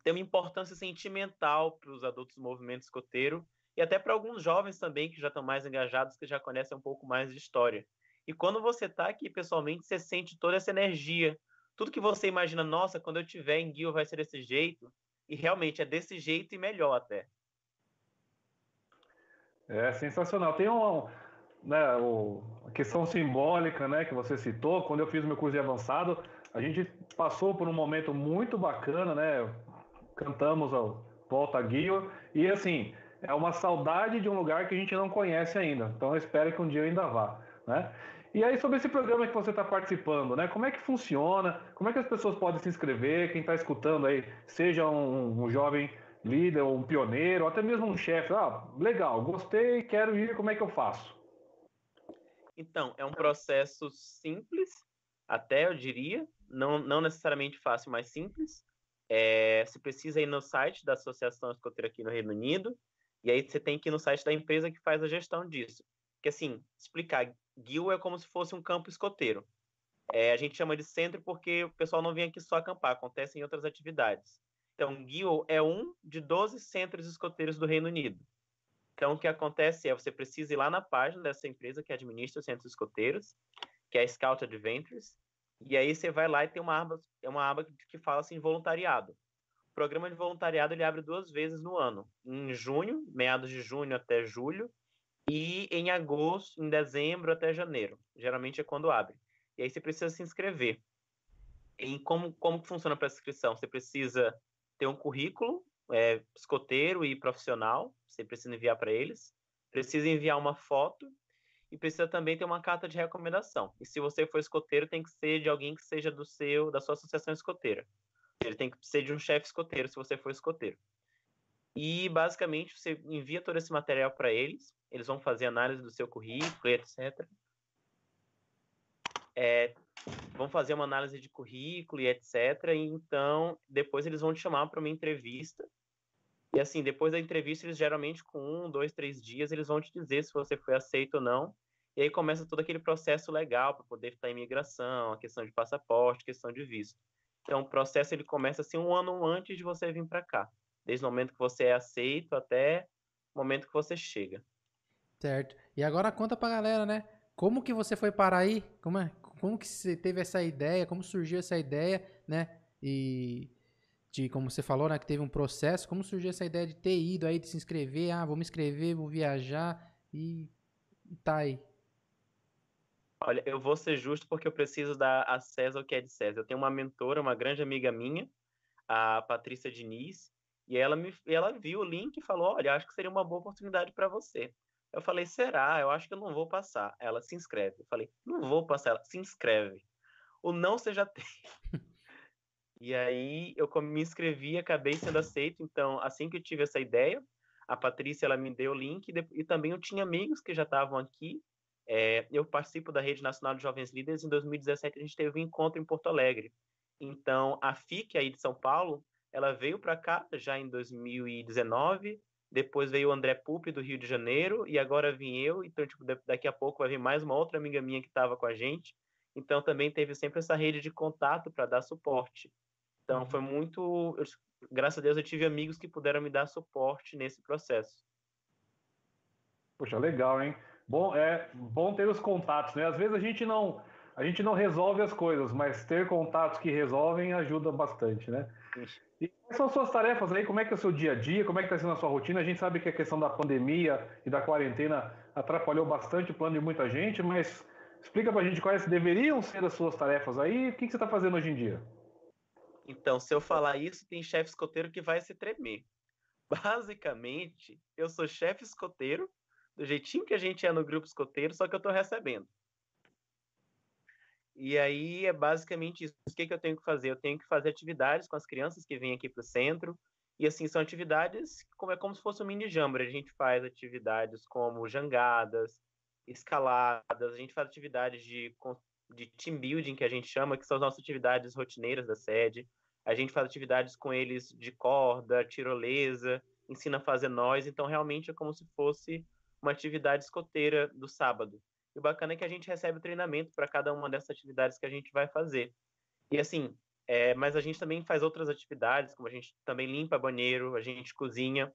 [SPEAKER 5] tem uma importância sentimental para os adultos do movimento escoteiro e até para alguns jovens também que já estão mais engajados, que já conhecem um pouco mais de história. E quando você está aqui pessoalmente, você sente toda essa energia, tudo que você imagina, nossa, quando eu tiver em Gil vai ser desse jeito, e realmente é desse jeito e melhor até.
[SPEAKER 1] É sensacional. Tem um, né, a questão simbólica né, que você citou. Quando eu fiz meu curso de avançado, a gente passou por um momento muito bacana, né? Cantamos a Volta Guio e assim é uma saudade de um lugar que a gente não conhece ainda. Então eu espero que um dia eu ainda vá, né? E aí, sobre esse programa que você está participando, né? Como é que funciona? Como é que as pessoas podem se inscrever? Quem está escutando aí, seja um, um, jovem líder, um pioneiro, ou até mesmo um chefe. Ah, legal, gostei, quero ir, como é que eu faço?
[SPEAKER 5] Então, é um processo simples, até eu diria, não, não necessariamente fácil, mas simples. É, você precisa ir no site da Associação Escoteira aqui no Reino Unido, e aí você tem que ir no site da empresa que faz a gestão disso. Que assim, explicar, Guil é como se fosse um campo escoteiro. É, a gente chama de centro porque o pessoal não vem aqui só acampar, acontecem outras atividades. Então, Guil é um de 12 centros escoteiros do Reino Unido. Então, o que acontece é você precisa ir lá na página dessa empresa que administra os centros escoteiros, que é a Scout Adventures, e aí você vai lá e tem uma aba, é uma aba que fala assim voluntariado. O programa de voluntariado ele abre duas vezes no ano, em junho, meados de junho até julho, e em agosto, em dezembro até janeiro. Geralmente é quando abre. E aí você precisa se inscrever. E como, como funciona para inscrição? Você precisa ter um currículo é, escoteiro e profissional, você precisa enviar para eles. Precisa enviar uma foto e precisa também ter uma carta de recomendação. E se você for escoteiro, tem que ser de alguém que seja do seu, da sua associação escoteira. Ele tem que ser de um chefe escoteiro, se você for escoteiro. E basicamente você envia todo esse material para eles, eles vão fazer análise do seu currículo, etc. É, vão fazer uma análise de currículo e etc. E então, depois eles vão te chamar para uma entrevista. E assim, depois da entrevista, eles geralmente, com um, dois, três dias, eles vão te dizer se você foi aceito ou não. E aí começa todo aquele processo legal para poder estar em imigração, a questão de passaporte, questão de visto. Então, o processo ele começa assim um ano antes de você vir para cá desde o momento que você é aceito até o momento que você chega.
[SPEAKER 2] Certo. E agora conta pra galera, né? Como que você foi parar aí? Como, é, como que você teve essa ideia? Como surgiu essa ideia, né? E de como você falou, né, que teve um processo, como surgiu essa ideia de ter ido aí, de se inscrever, ah, vou me inscrever, vou viajar e, e tá aí.
[SPEAKER 5] Olha, eu vou ser justo porque eu preciso dar a César o que é de César. Eu tenho uma mentora, uma grande amiga minha, a Patrícia Diniz, e ela, me, ela viu o link e falou: Olha, acho que seria uma boa oportunidade para você. Eu falei: Será? Eu acho que eu não vou passar. Ela se inscreve. Eu falei: Não vou passar. Ela se inscreve. O não você já tem. e aí eu me inscrevi, acabei sendo aceito. Então, assim que eu tive essa ideia, a Patrícia ela me deu o link e, e também eu tinha amigos que já estavam aqui. É, eu participo da Rede Nacional de Jovens Líderes. Em 2017 a gente teve um encontro em Porto Alegre. Então, a FIC aí de São Paulo ela veio para cá já em 2019, depois veio o André Pupi do Rio de Janeiro e agora vim eu, então tipo, daqui a pouco vai vir mais uma outra amiga minha que estava com a gente. Então também teve sempre essa rede de contato para dar suporte. Então foi uhum. muito, eu, graças a Deus eu tive amigos que puderam me dar suporte nesse processo.
[SPEAKER 1] Poxa, legal, hein? Bom, é bom ter os contatos, né? Às vezes a gente não a gente não resolve as coisas, mas ter contatos que resolvem ajuda bastante, né? E quais são suas tarefas aí? Como é que é o seu dia a dia? Como é que está sendo a sua rotina? A gente sabe que a questão da pandemia e da quarentena atrapalhou bastante o plano de muita gente, mas explica pra gente quais deveriam ser as suas tarefas aí. O que, que você está fazendo hoje em dia?
[SPEAKER 5] Então, se eu falar isso, tem chefe escoteiro que vai se tremer. Basicamente, eu sou chefe escoteiro, do jeitinho que a gente é no grupo escoteiro, só que eu estou recebendo. E aí é basicamente isso. O que, que eu tenho que fazer? Eu tenho que fazer atividades com as crianças que vêm aqui para o centro. E assim, são atividades como é como se fosse um mini jamboree. A gente faz atividades como jangadas, escaladas, a gente faz atividades de, de team building, que a gente chama, que são as nossas atividades rotineiras da sede. A gente faz atividades com eles de corda, tirolesa, ensina a fazer nós. Então, realmente é como se fosse uma atividade escoteira do sábado. E o bacana é que a gente recebe treinamento para cada uma dessas atividades que a gente vai fazer. E assim, é, mas a gente também faz outras atividades, como a gente também limpa banheiro, a gente cozinha.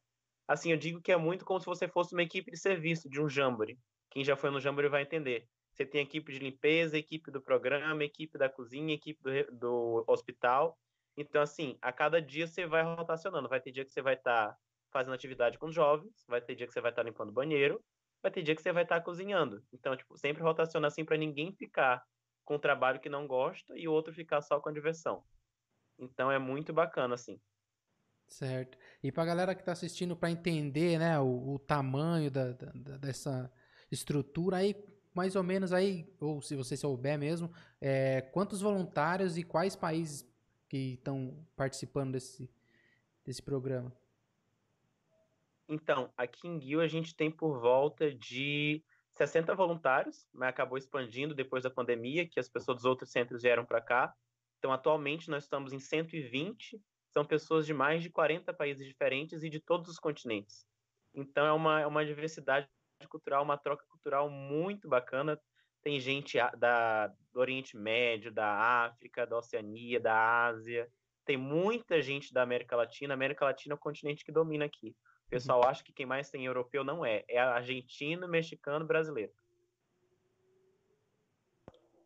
[SPEAKER 5] Assim, eu digo que é muito como se você fosse uma equipe de serviço de um jamboree. Quem já foi no jamboree vai entender. Você tem equipe de limpeza, equipe do programa, equipe da cozinha, equipe do, do hospital. Então, assim, a cada dia você vai rotacionando. Vai ter dia que você vai estar tá fazendo atividade com os jovens, vai ter dia que você vai estar limpando o banheiro, vai ter dia que você vai estar cozinhando. Então, tipo, sempre rotaciona assim para ninguém ficar com um trabalho que não gosta e o outro ficar só com a diversão. Então é muito bacana, assim.
[SPEAKER 2] Certo. E para a galera que está assistindo, para entender né, o, o tamanho da, da, dessa estrutura, aí mais ou menos aí, ou se você souber mesmo, é, quantos voluntários e quais países que estão participando desse, desse programa?
[SPEAKER 5] Então, aqui em Guil a gente tem por volta de 60 voluntários, mas acabou expandindo depois da pandemia, que as pessoas dos outros centros vieram para cá. Então, atualmente nós estamos em 120, são pessoas de mais de 40 países diferentes e de todos os continentes. Então, é uma, é uma diversidade cultural, uma troca cultural muito bacana. Tem gente da, do Oriente Médio, da África, da Oceania, da Ásia. Tem muita gente da América Latina. A América Latina é o continente que domina aqui. O pessoal acha que quem mais tem europeu não é. É argentino, mexicano, brasileiro.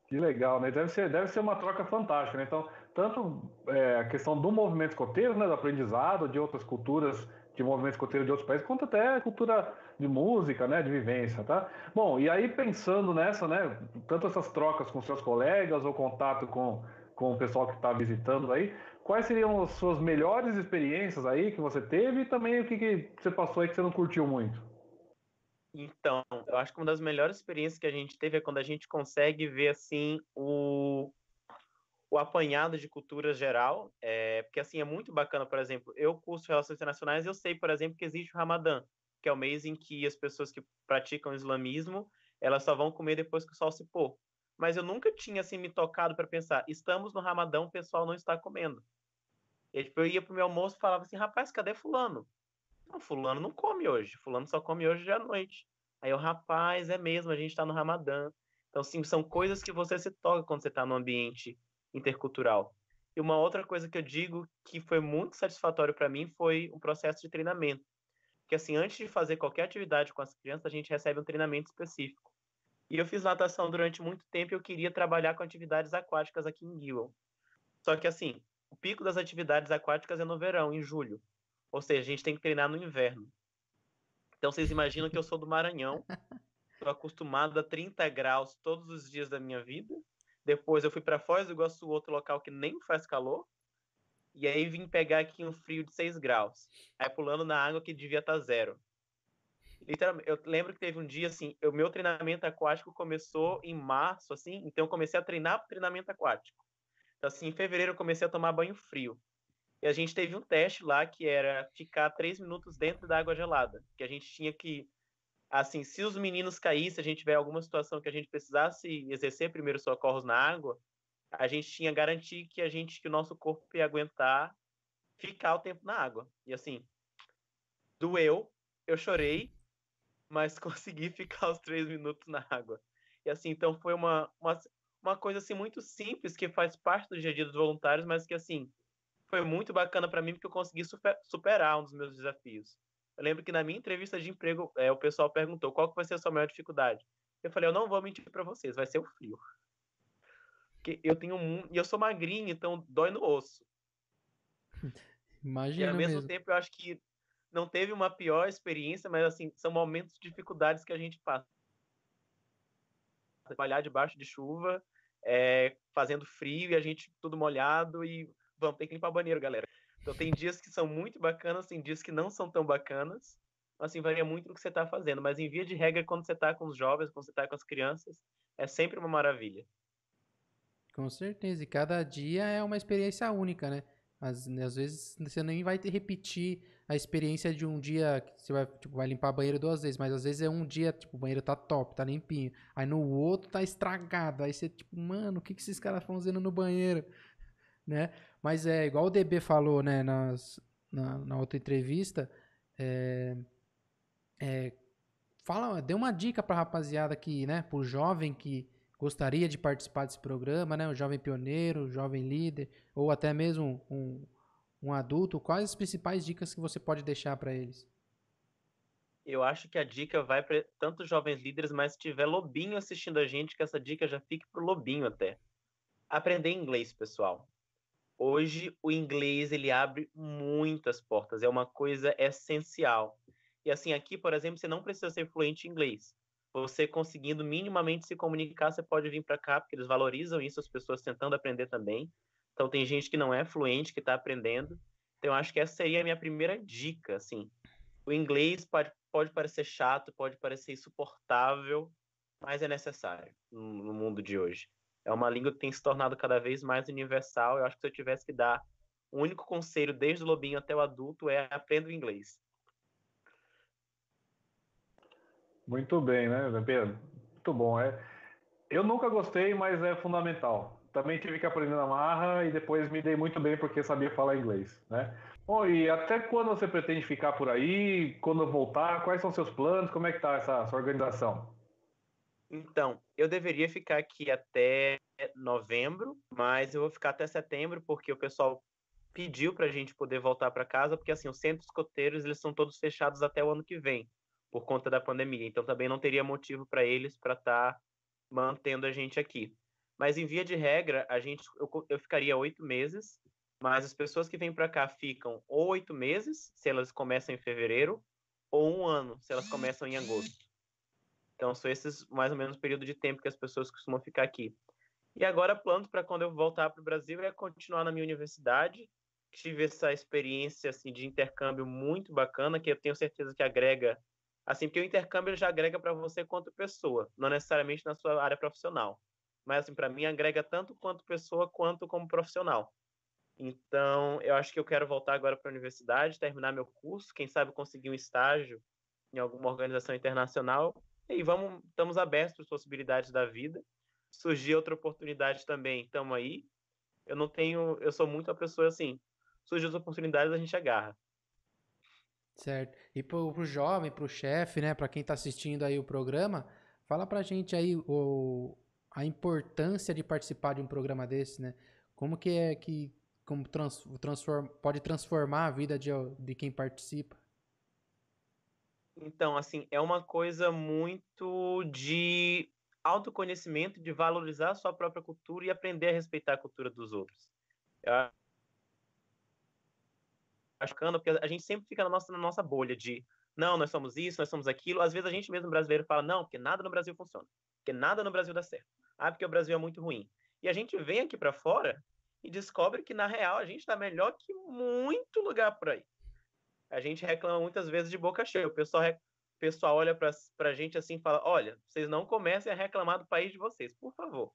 [SPEAKER 1] Que legal, né? Deve ser, deve ser uma troca fantástica, né? Então, tanto é, a questão do movimento escoteiro, né, do aprendizado de outras culturas de movimento escoteiro de outros países, quanto até cultura de música, né, de vivência, tá? Bom, e aí pensando nessa, né, tanto essas trocas com seus colegas ou contato com, com o pessoal que está visitando aí, quais seriam as suas melhores experiências aí que você teve e também o que, que você passou aí que você não curtiu muito?
[SPEAKER 5] Então, eu acho que uma das melhores experiências que a gente teve é quando a gente consegue ver assim o o apanhado de cultura geral, é, porque assim é muito bacana, por exemplo, eu curso Relações Internacionais, eu sei, por exemplo, que existe o Ramadã, que é o mês em que as pessoas que praticam islamismo, elas só vão comer depois que o sol se pôr. Mas eu nunca tinha assim me tocado para pensar, estamos no Ramadão, o pessoal não está comendo. E, tipo, eu ia pro meu almoço e falava assim, rapaz, cadê fulano? Não, fulano não come hoje, fulano só come hoje à noite. Aí eu, rapaz, é mesmo, a gente está no Ramadã. Então, sim, são coisas que você se toca quando você está no ambiente intercultural. E uma outra coisa que eu digo que foi muito satisfatório para mim foi o processo de treinamento. Que assim, antes de fazer qualquer atividade com as crianças, a gente recebe um treinamento específico. E eu fiz natação durante muito tempo e eu queria trabalhar com atividades aquáticas aqui em Gilwell. Só que assim, o pico das atividades aquáticas é no verão, em julho. Ou seja, a gente tem que treinar no inverno. Então vocês imaginam que eu sou do Maranhão, estou acostumado a 30 graus todos os dias da minha vida depois eu fui para Foz do Iguaçu, outro local que nem faz calor. E aí vim pegar aqui um frio de 6 graus. Aí pulando na água que devia estar tá zero. Literalmente, eu lembro que teve um dia assim, o meu treinamento aquático começou em março, assim, então eu comecei a treinar para treinamento aquático. Então, assim, em fevereiro eu comecei a tomar banho frio. E a gente teve um teste lá que era ficar três minutos dentro da água gelada. Que a gente tinha que assim, se os meninos caíssem, a gente tiver alguma situação que a gente precisasse exercer primeiros socorros na água, a gente tinha garantir que a gente, que o nosso corpo ia aguentar ficar o tempo na água. E assim, doeu, eu chorei, mas consegui ficar os três minutos na água. E assim, então foi uma, uma, uma coisa assim muito simples que faz parte do dia a dia dos voluntários, mas que assim foi muito bacana para mim porque eu consegui super, superar um dos meus desafios. Eu lembro que na minha entrevista de emprego, é, o pessoal perguntou qual que vai ser a sua maior dificuldade. Eu falei, eu não vou mentir para vocês, vai ser o frio. Porque eu tenho um, e eu sou magrinho, então dói no osso.
[SPEAKER 2] Imagina. E
[SPEAKER 5] ao
[SPEAKER 2] mesmo,
[SPEAKER 5] mesmo tempo eu acho que não teve uma pior experiência, mas assim, são momentos de dificuldades que a gente passa. Trabalhar debaixo de chuva, é, fazendo frio e a gente tudo molhado e vamos ter que limpar o banheiro, galera. Então tem dias que são muito bacanas, tem dias que não são tão bacanas. Assim, varia muito do que você está fazendo. Mas em via de regra, quando você está com os jovens, quando você está com as crianças, é sempre uma maravilha.
[SPEAKER 2] Com certeza. E cada dia é uma experiência única, né? Às, às vezes você nem vai repetir a experiência de um dia que você vai, tipo, vai limpar banheiro duas vezes, mas às vezes é um dia, tipo, o banheiro tá top, tá limpinho. Aí no outro tá estragado. Aí você, tipo, mano, o que, que esses caras estão fazendo no banheiro? Né? Mas é igual o DB falou, né, nas, na, na outra entrevista, é, é, fala, dê uma dica para rapaziada que, né, pro jovem que gostaria de participar desse programa, né, o jovem pioneiro, o jovem líder, ou até mesmo um, um adulto, quais as principais dicas que você pode deixar para eles?
[SPEAKER 5] Eu acho que a dica vai para tanto jovens líderes, mas se tiver lobinho assistindo a gente, que essa dica já fique pro lobinho até. Aprender inglês, pessoal hoje o inglês ele abre muitas portas, é uma coisa essencial. E assim, aqui, por exemplo, você não precisa ser fluente em inglês. Você conseguindo minimamente se comunicar, você pode vir para cá, porque eles valorizam isso, as pessoas tentando aprender também. Então, tem gente que não é fluente, que está aprendendo. Então, acho que essa seria a minha primeira dica, assim. O inglês pode, pode parecer chato, pode parecer insuportável, mas é necessário no mundo de hoje. É uma língua que tem se tornado cada vez mais universal. Eu acho que se eu tivesse que dar o único conselho, desde o lobinho até o adulto, é aprenda o inglês.
[SPEAKER 1] Muito bem, né, Pedro? Muito bom. É, eu nunca gostei, mas é fundamental. Também tive que aprender na marra e depois me dei muito bem porque sabia falar inglês, né? Bom, e até quando você pretende ficar por aí? Quando voltar? Quais são seus planos? Como é que tá essa, essa organização?
[SPEAKER 5] Então, eu deveria ficar aqui até novembro, mas eu vou ficar até setembro porque o pessoal pediu para a gente poder voltar para casa, porque assim os centros escoteiros eles são todos fechados até o ano que vem por conta da pandemia. Então também não teria motivo para eles para estar tá mantendo a gente aqui. Mas em via de regra, a gente eu, eu ficaria oito meses, mas as pessoas que vêm para cá ficam ou oito meses, se elas começam em fevereiro, ou um ano, se elas começam em agosto. Então são esses mais ou menos o período de tempo que as pessoas costumam ficar aqui. E agora planos para quando eu voltar para o Brasil é continuar na minha universidade. Tive essa experiência assim de intercâmbio muito bacana que eu tenho certeza que agrega Assim, porque o intercâmbio já agrega para você quanto pessoa, não necessariamente na sua área profissional. Mas, assim, para mim, agrega tanto quanto pessoa quanto como profissional. Então, eu acho que eu quero voltar agora para a universidade, terminar meu curso, quem sabe conseguir um estágio em alguma organização internacional. E vamos, estamos abertos as possibilidades da vida. Surgir outra oportunidade também, estamos aí. Eu não tenho, eu sou muito a pessoa assim, surgem as oportunidades, a gente agarra.
[SPEAKER 2] Certo. E pro, pro jovem, pro chefe, né, para quem tá assistindo aí o programa, fala pra gente aí o, a importância de participar de um programa desse, né? Como que é que como trans, transform, pode transformar a vida de, de quem participa?
[SPEAKER 5] Então, assim, é uma coisa muito de autoconhecimento, de valorizar a sua própria cultura e aprender a respeitar a cultura dos outros. Eu bacana, porque a gente sempre fica na nossa, na nossa bolha de não, nós somos isso, nós somos aquilo. Às vezes a gente mesmo brasileiro fala, não, porque nada no Brasil funciona, porque nada no Brasil dá certo. Ah, porque o Brasil é muito ruim. E a gente vem aqui para fora e descobre que, na real, a gente está melhor que muito lugar por aí. A gente reclama muitas vezes de boca cheia. O pessoal, o pessoal olha para a gente assim e fala: olha, vocês não comecem a reclamar do país de vocês, por favor.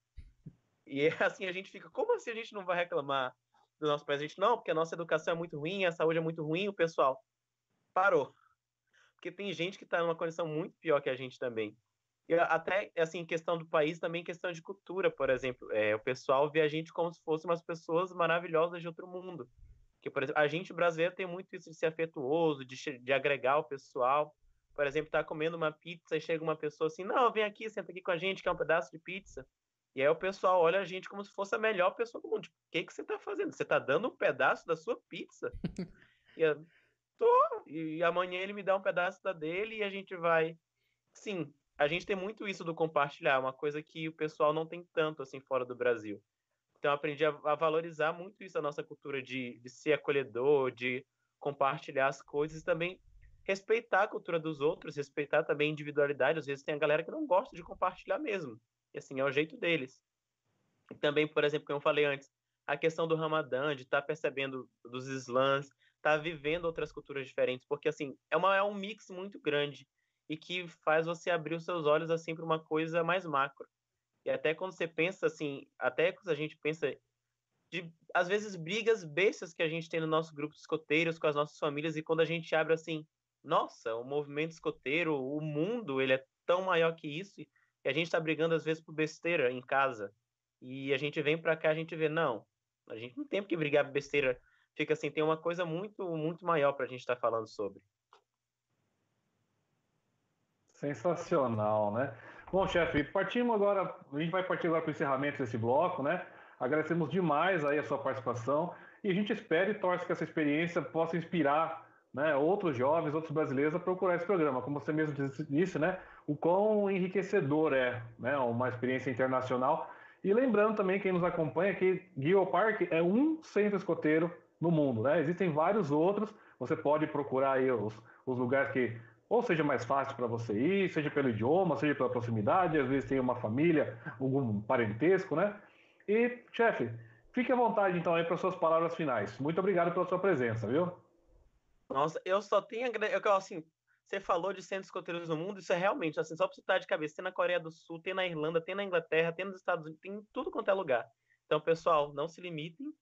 [SPEAKER 5] E assim a gente fica: como assim a gente não vai reclamar do nosso país. A gente, não, porque a nossa educação é muito ruim, a saúde é muito ruim, o pessoal parou. Porque tem gente que está numa condição muito pior que a gente também. E até, assim, questão do país, também questão de cultura, por exemplo. É, o pessoal vê a gente como se fossem umas pessoas maravilhosas de outro mundo. Que, por exemplo, a gente brasileiro tem muito isso de ser afetuoso, de, de agregar o pessoal. Por exemplo, tá comendo uma pizza e chega uma pessoa assim, não, vem aqui, senta aqui com a gente, quer um pedaço de pizza. E aí o pessoal olha a gente como se fosse a melhor pessoa do mundo. Tipo, o que, que você está fazendo? Você está dando um pedaço da sua pizza? e eu, tô. E amanhã ele me dá um pedaço da dele e a gente vai. Sim, a gente tem muito isso do compartilhar, uma coisa que o pessoal não tem tanto assim fora do Brasil. Então, aprendi a, a, valorizar muito isso, a nossa cultura de, de ser acolhedor, de compartilhar as coisas e também respeitar a cultura dos outros, respeitar também a individualidade. Às vezes tem a galera que não gosta de compartilhar mesmo. E assim, é o jeito deles. E também, por exemplo, como eu falei antes, a questão do Ramadã, de estar tá percebendo dos slams, estar tá vivendo outras culturas diferentes, porque assim, é, uma, é um mix muito grande e que faz você abrir os seus olhos assim para uma coisa mais macro. E até quando você pensa assim, até quando a gente pensa de às vezes brigas bestas que a gente tem no nosso grupo de escoteiros com as nossas famílias e quando a gente abre assim, nossa, o movimento escoteiro, o mundo, ele é tão maior que isso e a gente está brigando às vezes por besteira em casa. E a gente vem para cá, a gente vê, não, a gente não tem que brigar por besteira. Fica assim, tem uma coisa muito, muito maior para a gente estar tá falando sobre.
[SPEAKER 1] Sensacional, né? Bom, chefe, partimos agora, a gente vai partir agora para o encerramento desse bloco, né? Agradecemos demais aí a sua participação e a gente espera e torce que essa experiência possa inspirar né, outros jovens, outros brasileiros a procurar esse programa. Como você mesmo disse, né, o quão enriquecedor é né, uma experiência internacional E lembrando também, quem nos acompanha, que Guio Park é um centro escoteiro no mundo, né? Existem vários outros, você pode procurar aí os, os lugares que ou seja mais fácil para você ir, seja pelo idioma, seja pela proximidade, às vezes tem uma família, algum parentesco, né? E, chefe, fique à vontade então aí para suas palavras finais. Muito obrigado pela sua presença, viu?
[SPEAKER 5] Nossa, eu só tenho eu assim, você falou de centros escoteiros no mundo, isso é realmente assim, só para estar de cabeça, tem na Coreia do Sul, tem na Irlanda, tem na Inglaterra, tem nos Estados Unidos, tem em tudo quanto é lugar. Então, pessoal, não se limitem.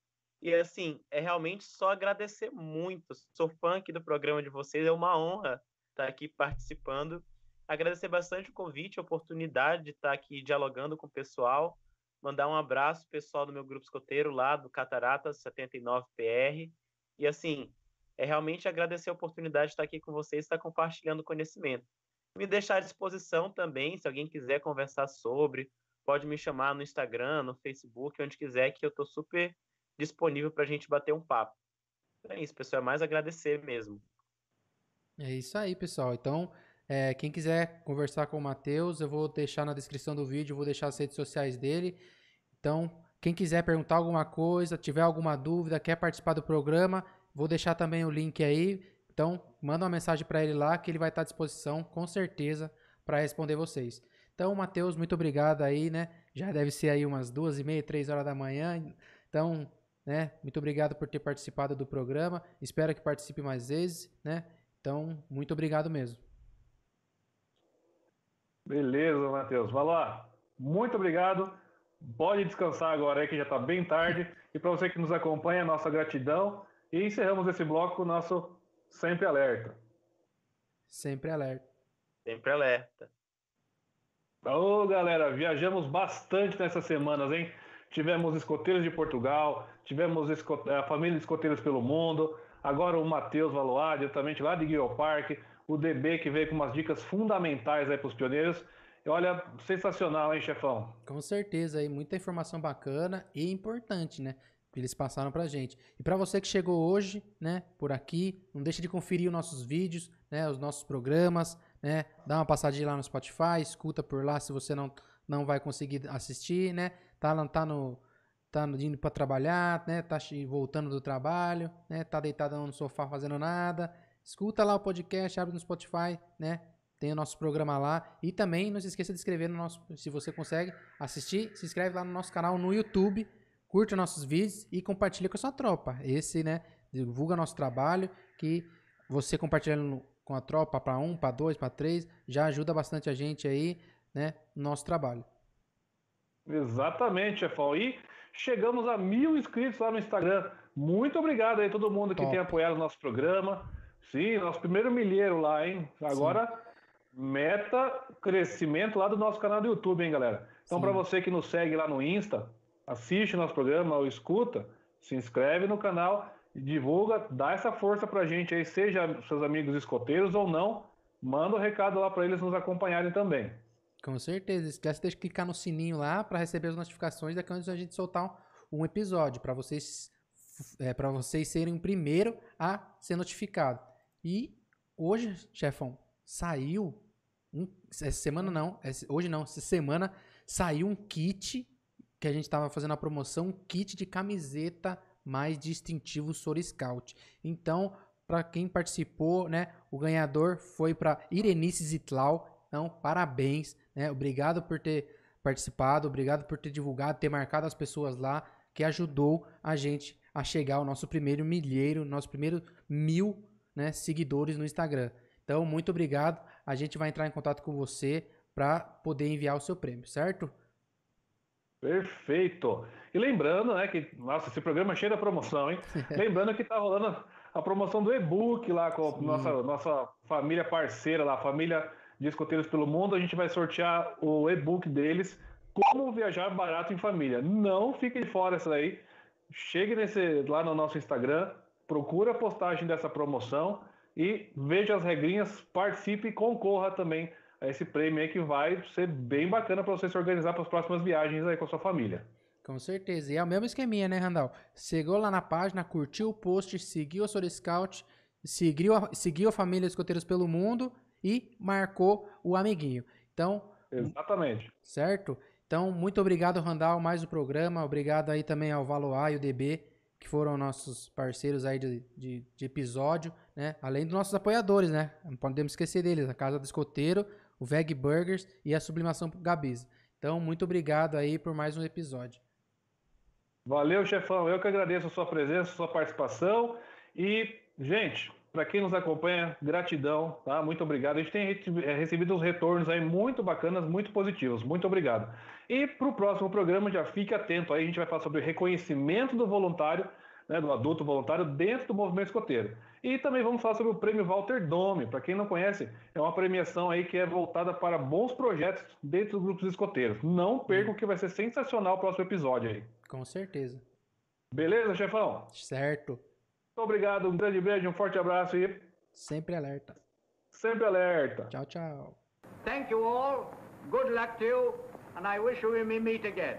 [SPEAKER 5] E assim, é realmente só agradecer muito. Sou fã aqui do programa de vocês, é uma honra estar aqui participando. Agradecer bastante o convite, a oportunidade de estar aqui dialogando com o pessoal. Mandar um abraço pessoal do meu grupo escoteiro lá do Cataratas 79PR. E assim, é realmente agradecer a oportunidade de estar aqui com vocês, estar compartilhando conhecimento. Me deixar à disposição também, se alguém quiser conversar sobre, pode me chamar no Instagram, no Facebook, onde quiser, que eu estou super disponível para a gente bater um papo. É isso, pessoal, é mais agradecer mesmo.
[SPEAKER 2] É isso aí, pessoal. Então, é, quem quiser conversar com o Matheus, eu vou deixar na descrição do vídeo, vou deixar as redes sociais dele. Então, quem quiser perguntar alguma coisa, tiver alguma dúvida, quer participar do programa, vou deixar também o link aí. Então, manda uma mensagem para ele lá que ele vai estar à disposição, com certeza, para responder vocês. Então, Matheus, muito obrigado aí, né? Já deve ser aí umas duas e meia, três horas da manhã. Então, né? Muito obrigado por ter participado do programa. Espero que participe mais vezes, né? Então, muito obrigado mesmo.
[SPEAKER 1] Beleza, Matheus. Vai lá. Muito obrigado. Pode descansar agora aí que já está bem tarde. E para você que nos acompanha, nossa gratidão. E encerramos esse bloco nosso Sempre Alerta.
[SPEAKER 2] Sempre alerta.
[SPEAKER 5] Sempre alerta.
[SPEAKER 1] Ô, galera, viajamos bastante nessas semanas, hein? Tivemos escoteiros de Portugal, tivemos a família de escoteiros pelo mundo, agora o Matheus Valois, diretamente lá de Guild Park, o DB que veio com umas dicas fundamentais aí para os pioneiros. E olha, sensacional, hein, chefão?
[SPEAKER 2] Com certeza, aí muita informação bacana e importante, né? Que eles passaram pra gente. E para você que chegou hoje, né, por aqui, não deixe de conferir os nossos vídeos, né, os nossos programas, né? Dá uma passadinha lá no Spotify, escuta por lá se você não não vai conseguir assistir, né? Tá, tá no tá indo para trabalhar, né? Tá voltando do trabalho, né? Tá deitado no sofá fazendo nada. Escuta lá o podcast, abre no Spotify, né? Tem o nosso programa lá. E também não se esqueça de inscrever no nosso. Se você consegue assistir, se inscreve lá no nosso canal no YouTube. Curte nossos vídeos e compartilha com a sua tropa. Esse, né? Divulga nosso trabalho. Que você compartilhando com a tropa para um, para dois, para três, já ajuda bastante a gente aí, né? No nosso trabalho.
[SPEAKER 1] Exatamente, chefão. E chegamos a mil inscritos lá no Instagram. Muito obrigado aí a todo mundo que Top. tem apoiado o nosso programa. Sim, nosso primeiro milheiro lá, hein? Agora, Sim. meta crescimento lá do nosso canal do YouTube, hein, galera? Então, para você que nos segue lá no Insta, assiste o nosso programa ou escuta, se inscreve no canal, divulga, dá essa força pra gente aí, seja seus amigos escoteiros ou não, manda o um recado lá para eles nos acompanharem também.
[SPEAKER 2] Com certeza. Esquece de clicar no sininho lá para receber as notificações da quando a gente soltar um episódio, para vocês é, para vocês serem o primeiro a ser notificado. E hoje, chefão, saiu um, essa semana não, hoje não, essa semana saiu um kit que a gente estava fazendo a promoção, um kit de camiseta mais distintivo Sor Scout. Então, para quem participou, né, o ganhador foi para Irenice Zitlau. Então, parabéns. Né? Obrigado por ter participado, obrigado por ter divulgado, ter marcado as pessoas lá, que ajudou a gente a chegar ao nosso primeiro milheiro, nosso primeiro mil né, seguidores no Instagram. Então, muito obrigado. A gente vai entrar em contato com você para poder enviar o seu prêmio, certo?
[SPEAKER 1] Perfeito. E lembrando, né, que nossa, esse programa é cheio da promoção, hein? lembrando que tá rolando a promoção do e-book lá com a nossa nossa família parceira lá, a família de escoteiros pelo mundo, a gente vai sortear o e-book deles, Como Viajar Barato em Família. Não fique de fora essa daí. Chegue nesse, lá no nosso Instagram, procura a postagem dessa promoção e veja as regrinhas, participe e concorra também a esse prêmio aí que vai ser bem bacana para você se organizar para as próximas viagens aí com a sua família.
[SPEAKER 2] Com certeza. E é o mesmo esqueminha, né, Randall? Chegou lá na página, curtiu o post, seguiu a Sora Scout, seguiu a, seguiu a família Escoteiros pelo Mundo e marcou o amiguinho. Então.
[SPEAKER 1] Exatamente.
[SPEAKER 2] Certo? Então, muito obrigado, Randall, mais o programa. Obrigado aí também ao Valoar e o DB, que foram nossos parceiros aí de, de, de, episódio, né? Além dos nossos apoiadores, né? Não podemos esquecer deles, a Casa do Escoteiro, o Veg Burgers e a Sublimação Gabiz. Então, muito obrigado aí por mais um episódio.
[SPEAKER 1] Valeu, chefão. Eu que agradeço a sua presença, a sua participação. E, gente, para quem nos acompanha, gratidão, tá? Muito obrigado. A gente tem é, recebido uns retornos aí muito bacanas, muito positivos. Muito obrigado. E para o próximo programa, já fique atento aí, a gente vai falar sobre reconhecimento do voluntário, né, do adulto voluntário dentro do movimento escoteiro. E também vamos falar sobre o prêmio Walter Dome. Para quem não conhece, é uma premiação aí que é voltada para bons projetos dentro dos grupos escoteiros. Não percam que vai ser sensacional o próximo episódio aí.
[SPEAKER 2] Com certeza.
[SPEAKER 1] Beleza, chefão?
[SPEAKER 2] Certo.
[SPEAKER 1] Muito obrigado, um grande beijo, um forte abraço e.
[SPEAKER 2] Sempre alerta.
[SPEAKER 1] Sempre alerta.
[SPEAKER 2] Tchau, tchau.
[SPEAKER 3] Thank you all. Good luck to you, and I wish we may meet again.